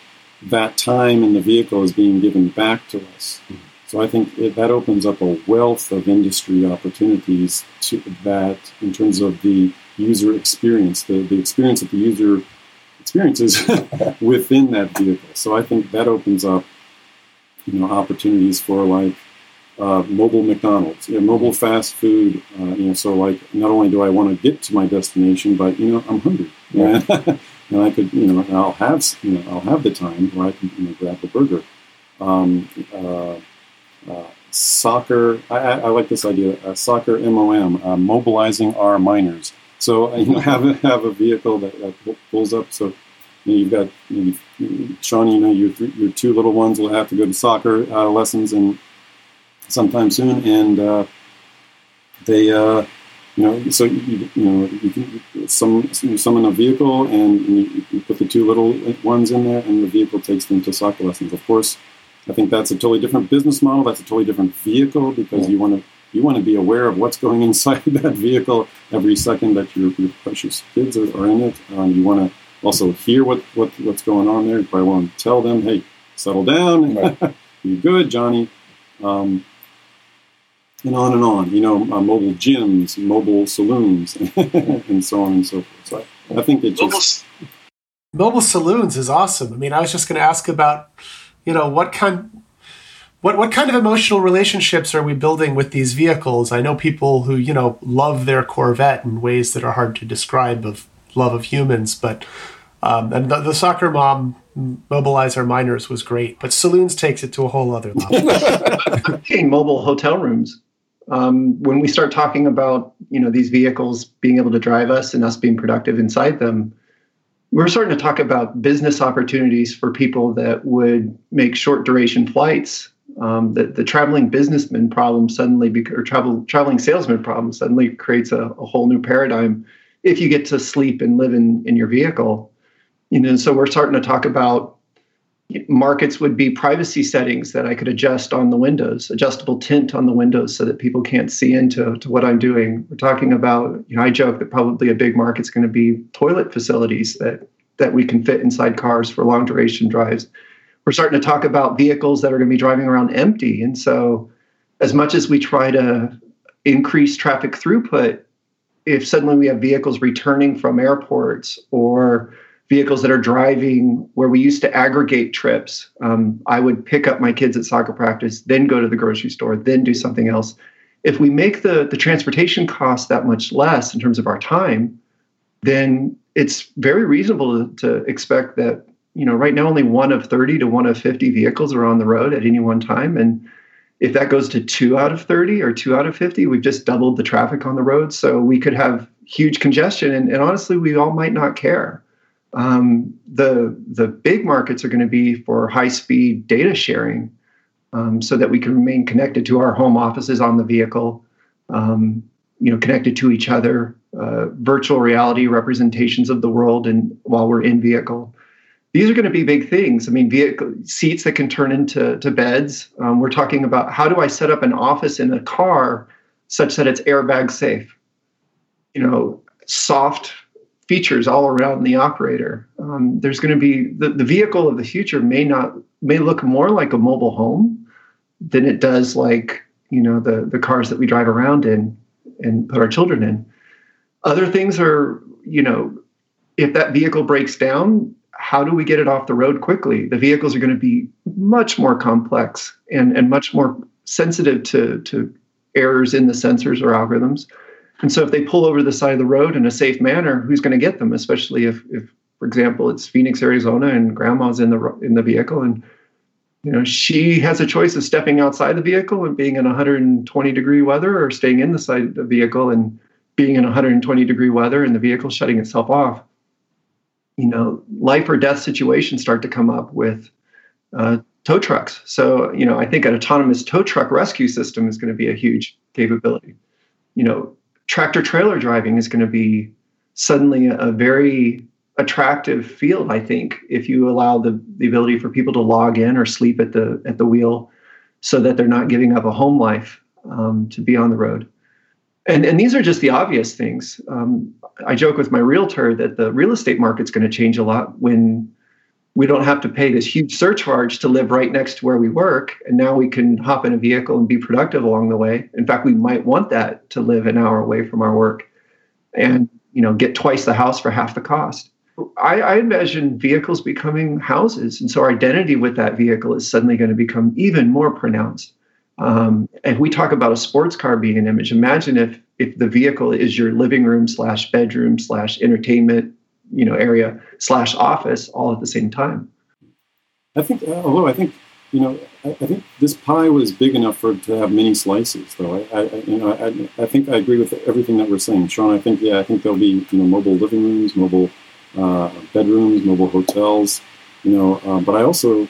that time in the vehicle is being given back to us. Mm-hmm. So I think it, that opens up a wealth of industry opportunities to that in terms of the user experience, the, the experience that the user experiences within that vehicle. So I think that opens up you know opportunities for like uh, mobile McDonald's, you know, mobile fast food. Uh, you know, so like not only do I want to get to my destination, but you know I'm hungry, yeah. and I could you know I'll have you know I'll have the time where I can you know grab a burger. Um, uh, uh soccer, I, I, like this idea. Uh, soccer MOM, uh, mobilizing our minors. So you know have a, have a vehicle that, pulls up. So you have got maybe Sean, you know, your your two little ones will have to go to soccer uh, lessons and sometime soon, and uh, they, uh, you know, so you, you know, you can some you summon a vehicle and, you, you, put the two little ones in there, and the vehicle takes them to soccer lessons. Of course, I think that's a totally different business model. That's a totally different vehicle because yeah. you want to you want to be aware of what's going inside that vehicle every second that your, your precious kids are, are in it. Um, you want to also hear what, what what's going on there. You probably want to tell them, hey, settle down, right. you good, Johnny, um, and on and on. You know, uh, mobile gyms, mobile saloons, and so on and so forth. So I, I think it just mobile, mobile saloons is awesome. I mean, I was just going to ask about, you know, what kind. What, what kind of emotional relationships are we building with these vehicles? I know people who, you know, love their Corvette in ways that are hard to describe of love of humans, but um, and the, the, soccer mom mobilize our minors was great, but saloons takes it to a whole other level. mobile hotel rooms, um, when we start talking about you know these vehicles being able to drive us and us being productive inside them, we're starting to talk about business opportunities for people that would make short duration flights. Um, the, the traveling businessman problem suddenly, or travel traveling salesman problem suddenly creates a, a whole new paradigm if you get to sleep and live in in your vehicle you know so we're starting to talk about markets would be privacy settings that I could adjust on the windows, adjustable tint on the windows so that people can't see into to what I'm doing. We're talking about, you know, I joke that probably a big market's going to be toilet facilities that that we can fit inside cars for long duration drives. We're starting to talk about vehicles that are going to be driving around empty. And so as much as we try to increase traffic throughput, if suddenly we have vehicles returning from airports or vehicles that are driving where we used to aggregate trips. Um, I would pick up my kids at soccer practice, then go to the grocery store, then do something else. if we make the, the transportation cost that much less in terms of our time, then it's very reasonable to, to expect that, you know, right now only one of 30 to one of 50 vehicles are on the road at any one time. And if that goes to two out of 30 or two out of 50, we've just doubled the traffic on the road. So we could have huge congestion. And, and honestly, we all might not care. Um, the, the big markets are going to be for high speed data sharing um, so that we can remain connected to our home offices on the vehicle, um, you know, connected to each other, uh, virtual reality representations of the world, and while we're in vehicle. These are going to be big things. I mean, vehicle seats that can turn into to beds. Um, we're talking about how do I set up an office in a car such that it's airbag safe. You know, soft features all around the operator. Um, there's going to be the, the vehicle of the future may not may look more like a mobile home than it does like you know the the cars that we drive around in and put our children in. Other things are you know if that vehicle breaks down, how do we get it off the road quickly? The vehicles are going to be much more complex and and much more sensitive to to errors in the sensors or algorithms. And so if they pull over the side of the road in a safe manner, who's going to get them? Especially if, if for example, it's Phoenix, Arizona, and grandma's in the in the vehicle, and you know she has a choice of stepping outside the vehicle and being in 120 degree weather or staying in the side of the vehicle and being in 120 degree weather and the vehicle shutting itself off. You know life or death situations start to come up with uh, tow trucks. So you know i think an autonomous tow truck rescue system is going to be a huge capability. You know tractor trailer driving is going to be suddenly a, very attractive field i think if you allow the, the ability for people to log in or sleep at the at the wheel so that they're not giving up a home life um, to be on the road. And and these are just the obvious things. Um, i joke with my realtor that the real estate market's going to change a lot when we don't have to pay this huge surcharge to live right next to where we work and now we can hop in a vehicle and be productive along the way in fact we might want that to live an hour away from our work and you know get twice the house for half the cost I, I imagine vehicles becoming houses, and so our identity with that vehicle is suddenly going to become even more pronounced. Um, and we talk about a sports car being an image. Imagine if if the vehicle is your living room slash bedroom slash entertainment, you know, area slash office all at the same time. I think, uh, although I think, you know, I, I, think this pie was big enough for to have many slices. Though I, I you know, I, I think I agree with everything that we're saying, Sean. I think, yeah, I think there'll be, you know, mobile living rooms, mobile uh, bedrooms, mobile hotels, you know. Uh, but I also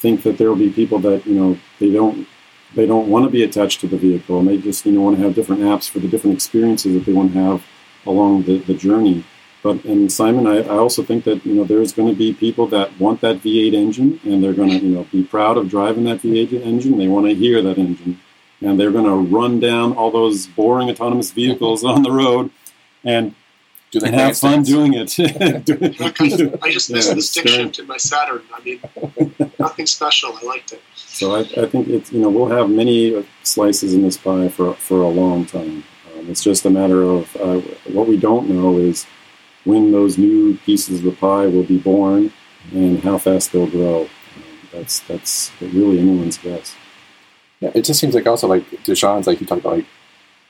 think that there will be people that you know they don't they don't want to be attached to the vehicle and they just you know want to have different apps for the different experiences that they want to have along the, the journey. But and Simon, I, I also think that you know there's going to be people that want that V8 engine and they're going to you know be proud of driving that V8 engine. They want to hear that engine, and they're going to run down all those boring autonomous vehicles on the road and do they and have fun doing it. I just missed yeah, the stick shift in my Saturn. I mean, nothing special. I liked it. So I, I, think it's you know we'll have many slices in this pie for for a long time. Um, it's just a matter of uh, what we don't know is when those new pieces of the pie will be born and how fast they'll grow. That's that's really anyone's guess. Yeah, it just seems like also like Deshaun's like you talked about like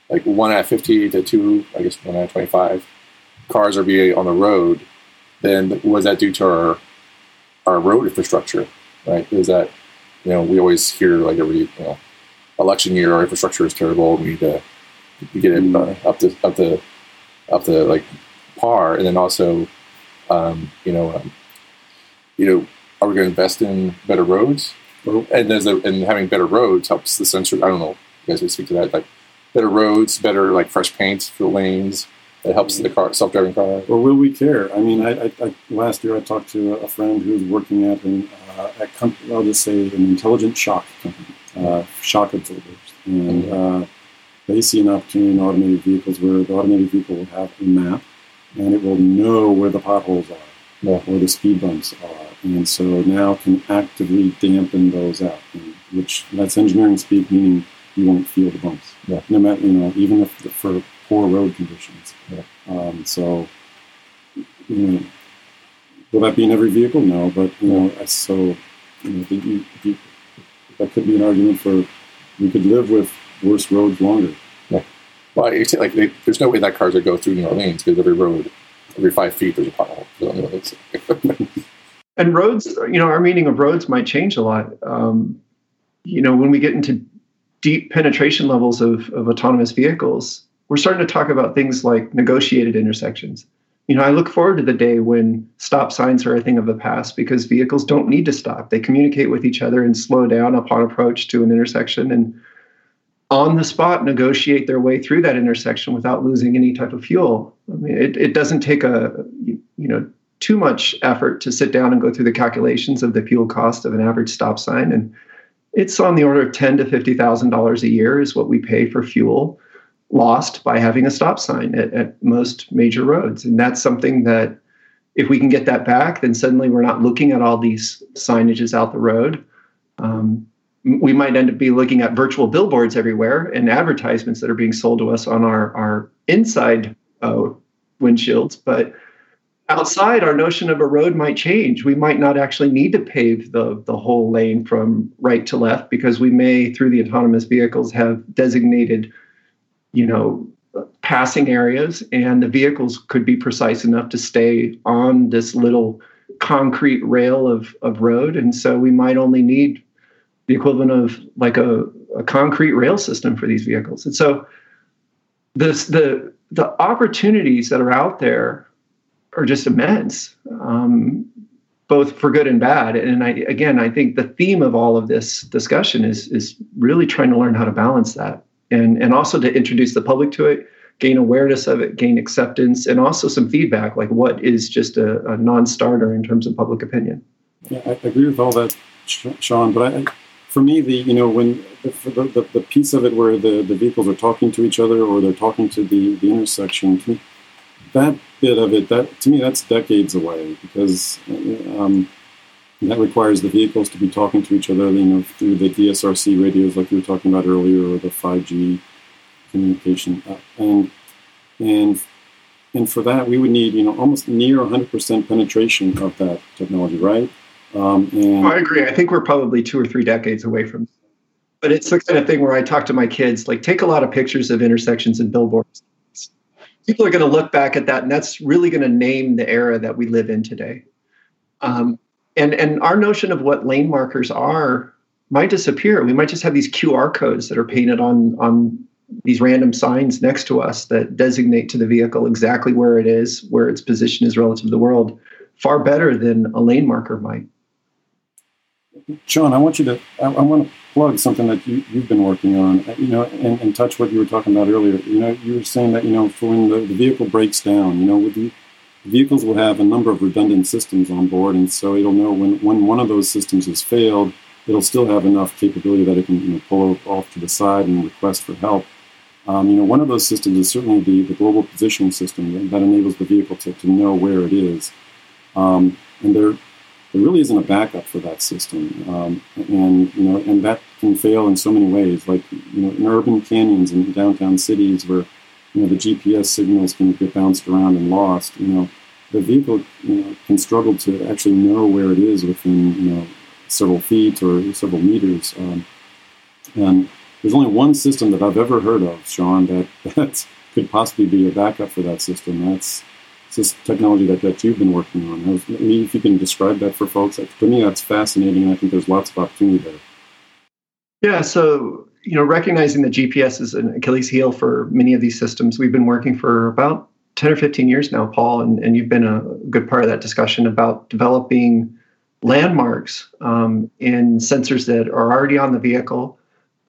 like one out of fifty to two, I guess one out of twenty five cars are being on the road, then was that due to our our road infrastructure, right? Is that you know we always hear like every you know election year our infrastructure is terrible. We need to get it uh, up to up to up to like par, and then also um, you know um, you know are we going to invest in better roads? And as a, and having better roads helps the sensor. I don't know. You guys would speak to that. Like better roads, better like fresh paint for lanes, it helps the car, self-driving car. Or will we care? I mean, I, I, I last year I talked to a friend who's working at an uh, at company, I'll just say an intelligent shock company, uh, shock absorbers, and mm-hmm. uh, they see an opportunity in automated vehicles where the automated vehicle will have a map, and it will know where the potholes are, yeah. where the speed bumps are, and so now can actively dampen those out, which that's engineering speak, meaning you won't feel the bumps. Yeah. No matter you know, even if the, for poor road conditions. Yeah. Um, so, you know, will that be in every vehicle? No, but you know, so you know, the, the, that could be an argument for we could live with worse roads longer. Well, it's like they, there's no way that cars would go through New Orleans because every road, every five feet, there's a pothole. So, and roads, you know, our meaning of roads might change a lot. Um, you know, when we get into deep penetration levels of, of autonomous vehicles, we're starting to talk about things like negotiated intersections. You know, I look forward to the day when stop signs are a thing of the past because vehicles don't need to stop. They communicate with each other and slow down upon approach to an intersection and on the spot negotiate their way through that intersection without losing any type of fuel. I mean, it, it doesn't take a you know too much effort to sit down and go through the calculations of the fuel cost of an average stop sign, and it's on the order of ten to fifty thousand dollars a year is what we pay for fuel lost by having a stop sign at, at most major roads, and that's something that if we can get that back, then suddenly we're not looking at all these signages out the road. Um, we might end up be looking at virtual billboards everywhere and advertisements that are being sold to us on our our inside uh, windshields but outside our notion of a road might change. We might not actually need to pave the the whole lane from right to left because we may through the autonomous vehicles have designated you know passing areas and the vehicles could be precise enough to stay on this little concrete rail of, of road. And so we might only need the equivalent of like a, a concrete rail system for these vehicles. And so this, the, the opportunities that are out there are just immense, um, both for good and bad. And I, again, I think the theme of all of this discussion is, is really trying to learn how to balance that and, and also to introduce the public to it, gain awareness of it, gain acceptance, and also some feedback, like what is just a, a non-starter in terms of public opinion. Yeah, I agree with all that, Sean. But I, for me, the you know when the, the, the, piece of it where the, the vehicles are talking to each other or they're talking to the, the intersection, that bit of it, that to me, that's decades away because um, that requires the vehicles to be talking to each other, you know, through the DSRC radios like you were talking about earlier, or the 5G communication, and and and for that we would need you know almost near 100% penetration of that technology, right? Um, and I agree. I think we're probably two or three decades away from. But it's the kind of thing where I talk to my kids, like take a lot of pictures of intersections and billboards. People are going to look back at that, and that's really going to name the era that we live in today. Um, and and our notion of what lane markers are might disappear. We might just have these QR codes that are painted on on these random signs next to us that designate to the vehicle exactly where it is, where its position is relative to the world, far better than a lane marker might. John, I want you to, I, I want to plug something that you, have been working on, uh, you know, and, and, touch what you were talking about earlier. You know, you were saying that, you know, for when the, the vehicle breaks down, you know, with the vehicles will have a number of redundant systems on board. And so it'll know when, when one of those systems has failed, it'll still have enough capability that it can you know, pull off to the side and request for help. Um, you know, one of those systems is certainly the, the global positioning system that, that enables the vehicle to, to know where it is. Um, and there, there really isn't a backup for that system, um, and you know, and that can fail in so many ways. Like you know, in urban canyons and downtown cities, where you know the GPS signals can get bounced around and lost. You know, the vehicle you know, can struggle to actually know where it is within you know several feet or several meters. Um, and there's only one system that I've ever heard of, Sean, that that could possibly be a backup for that system. That's this technology that, that you've been working on. I mean, if you can describe that for folks, to me that's fascinating, I think there's lots of opportunity there. Yeah, so you know, recognizing that GPS is an Achilles heel for many of these systems, we've been working for about 10 or 15 years now, Paul, and, and you've been a good part of that discussion about developing landmarks um, in sensors that are already on the vehicle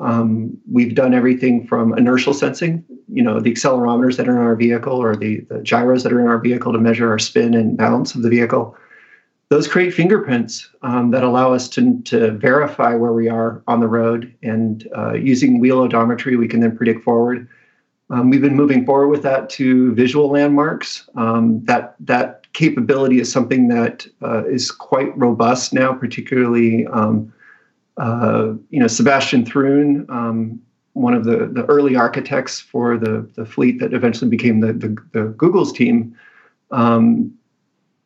um, we've done everything from inertial sensing, you know, the accelerometers that are in our vehicle or the, the gyros that are in our vehicle to measure our spin and balance of the vehicle. Those create fingerprints um, that allow us to, to verify where we are on the road. And uh, using wheel odometry, we can then predict forward. Um, we've been moving forward with that to visual landmarks. Um, that that capability is something that uh, is quite robust now, particularly um, uh, you know, Sebastian Thrun, um, one of the, the early architects for the, the fleet that eventually became the, the, the Google's team, um,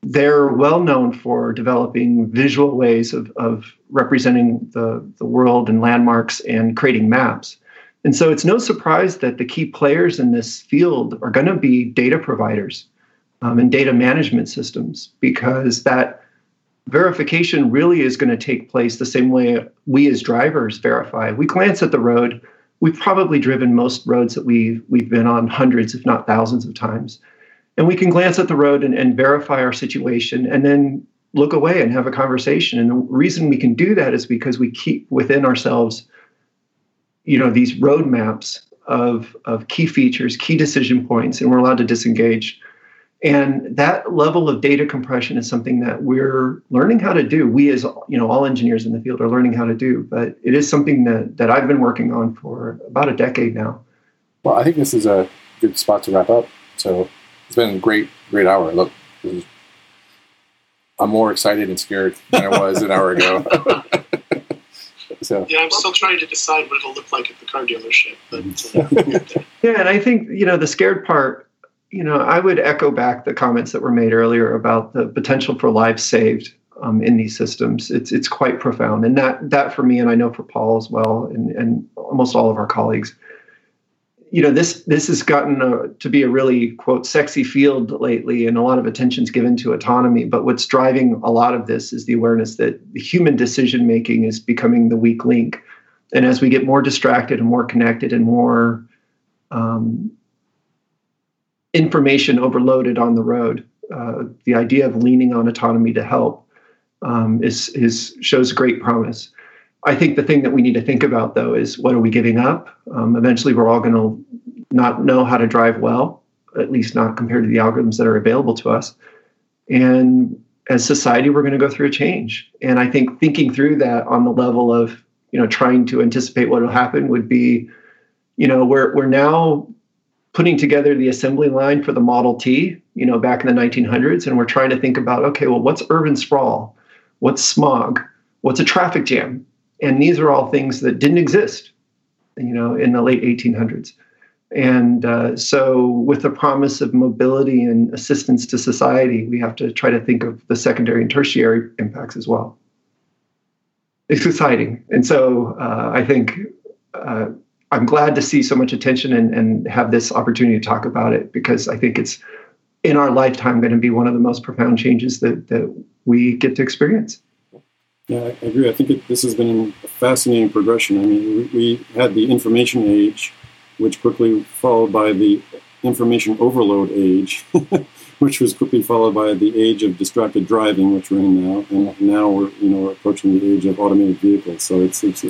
they're well known for developing visual ways of, of representing the, the world and landmarks and creating maps. And so it's no surprise that the key players in this field are going to be data providers um, and data management systems because that verification really is going to take place the same way we as drivers verify. We glance at the road. We've probably driven most roads that we've, we've been on hundreds, if not thousands of times. And we can glance at the road and, and verify our situation and then look away and have a conversation. And the reason we can do that is because we keep within ourselves, you know, these roadmaps of, of key features, key decision points, and we're allowed to disengage and that level of data compression is something that we're learning how to do. We as you know all engineers in the field are learning how to do but it is something that that i've been working on for about a decade now. Well i think this is a good spot to wrap up. So it's been a great great hour. Look i'm more excited and scared than i was an hour ago. So. Yeah i'm still trying to decide what it'll look like at the car dealership but uh, yeah and i think you know the scared part you know, I would echo back the comments that were made earlier about the potential for lives saved um, in these systems. It's it's quite profound, and that that for me, and I know for Paul as well, and and almost all of our colleagues. You know, this this has gotten a, to be a really quote sexy field lately, and a lot of attention's given to autonomy. But what's driving a lot of this is the awareness that human decision making is becoming the weak link, and as we get more distracted and more connected and more um, information overloaded on the road. Uh, the idea of leaning on autonomy to help um, is, is shows great promise. I think the thing that we need to think about though is what are we giving up? Um, eventually, we're all going to not know how to drive well, at least not compared to the algorithms that are available to us. And as society, we're going to go through a change. And I think thinking through that on the level of you know trying to anticipate what will happen would be, you know, we're we're now putting together the assembly line for the Model T, you know, back in the 1900s, and we're trying to think about, okay, well, what's urban sprawl? What's smog? What's a traffic jam? And these are all things that didn't exist, you know, in the late 1800s. And uh, so, with the promise of mobility and assistance to society, we have to try to think of the secondary and tertiary impacts as well. It's exciting. And so, uh, I think uh, I'm glad to see so much attention and, and have this opportunity to talk about it because I think it's in our lifetime going to be one of the most profound changes that, that we get to experience. Yeah, I agree. I think it, this has been a fascinating progression. I mean, we, we had the information age, which quickly followed by the information overload age, which was quickly followed by the age of distracted driving, which we're in now, and now we're you know approaching the age of automated vehicles. So it's it's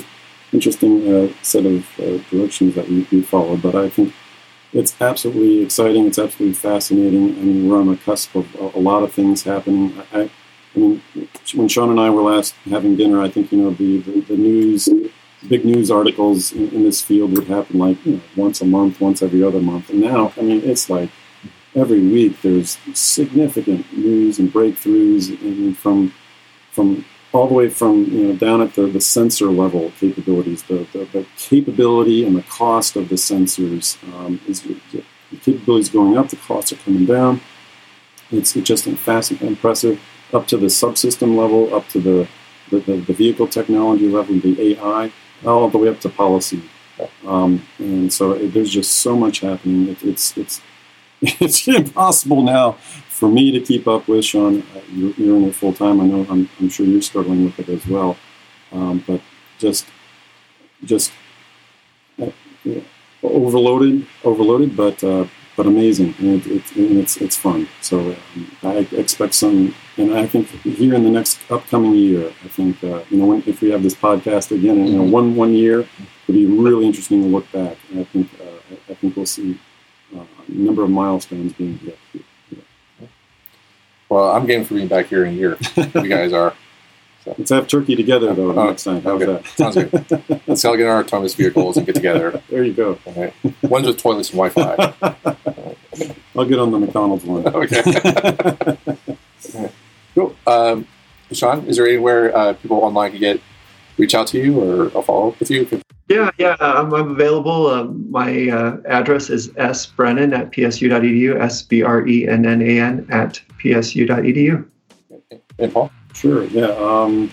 interesting uh, set of uh, directions that we, we follow. But I think it's absolutely exciting. It's absolutely fascinating. I mean, we're on the cusp of a, a lot of things happening. I, I, mean, when Sean and I were last having dinner, I think you know the the, the news, big news articles in, in, this field would happen like you know, once a month, once every other month, and now I mean it's like every week there's significant news and breakthroughs in, from from all the way from you know down at the, the sensor level capabilities, the, the, the capability and the cost of the sensors um, is the capabilities going up, the costs are coming down. It's, it's just fast and impressive. Up to the subsystem level, up to the, the, the, the vehicle technology level, the AI, all the way up to policy. Um, and so it, there's just so much happening. It, it's it's it's impossible now for me to keep up with, Sean, uh, you're, you're, in it full time. I know I'm, I'm, sure you're struggling with it as well. Um, but just, just uh, overloaded, overloaded, but uh, but amazing, and, it, it, and, it's it's fun. So um, I expect some, and I think here in the next upcoming year, I think uh, you know when, if we have this podcast again in you know, mm-hmm. one one year, it'll be really interesting to look back, and I think uh, I think we'll see uh, a number of milestones being hit. Well, I'm game for being back here in a year. you guys are. So. Let's have turkey together though oh, next time. How's okay. that? Sounds good. Let's all get our autonomous vehicles and get together. there you go. Okay. One's with toilets and Wi-Fi. I'll get on the McDonald's one. okay. cool. Um, Sean, is there anywhere uh, people online can get reach out to you or I'll follow up with you? Yeah, yeah, I'm, I'm available. Um, my uh, address is sbrennan at psu.edu, S B R E N N A N at psu.edu. And Paul? Sure, yeah. Um,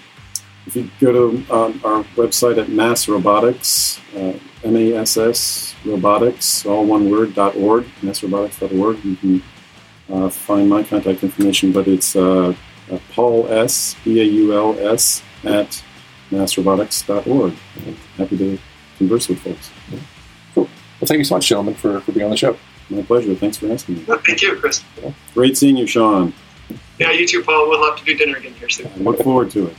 if you go to um, our website at MassRobotics, uh, M-A-S-S Robotics, all one word, dot .org, massrobotics.org, you can uh, find my contact information, but it's uh, uh, Paul S. B A U L S at massrobotics.org. Happy to converse with folks. Cool. Well, thank you so much, gentlemen, for, for being on the show. My pleasure. Thanks for asking me. Well, thank you, Chris. Great seeing you, Sean. Yeah, you too, Paul. We'll have to do dinner again here soon. I look forward to it.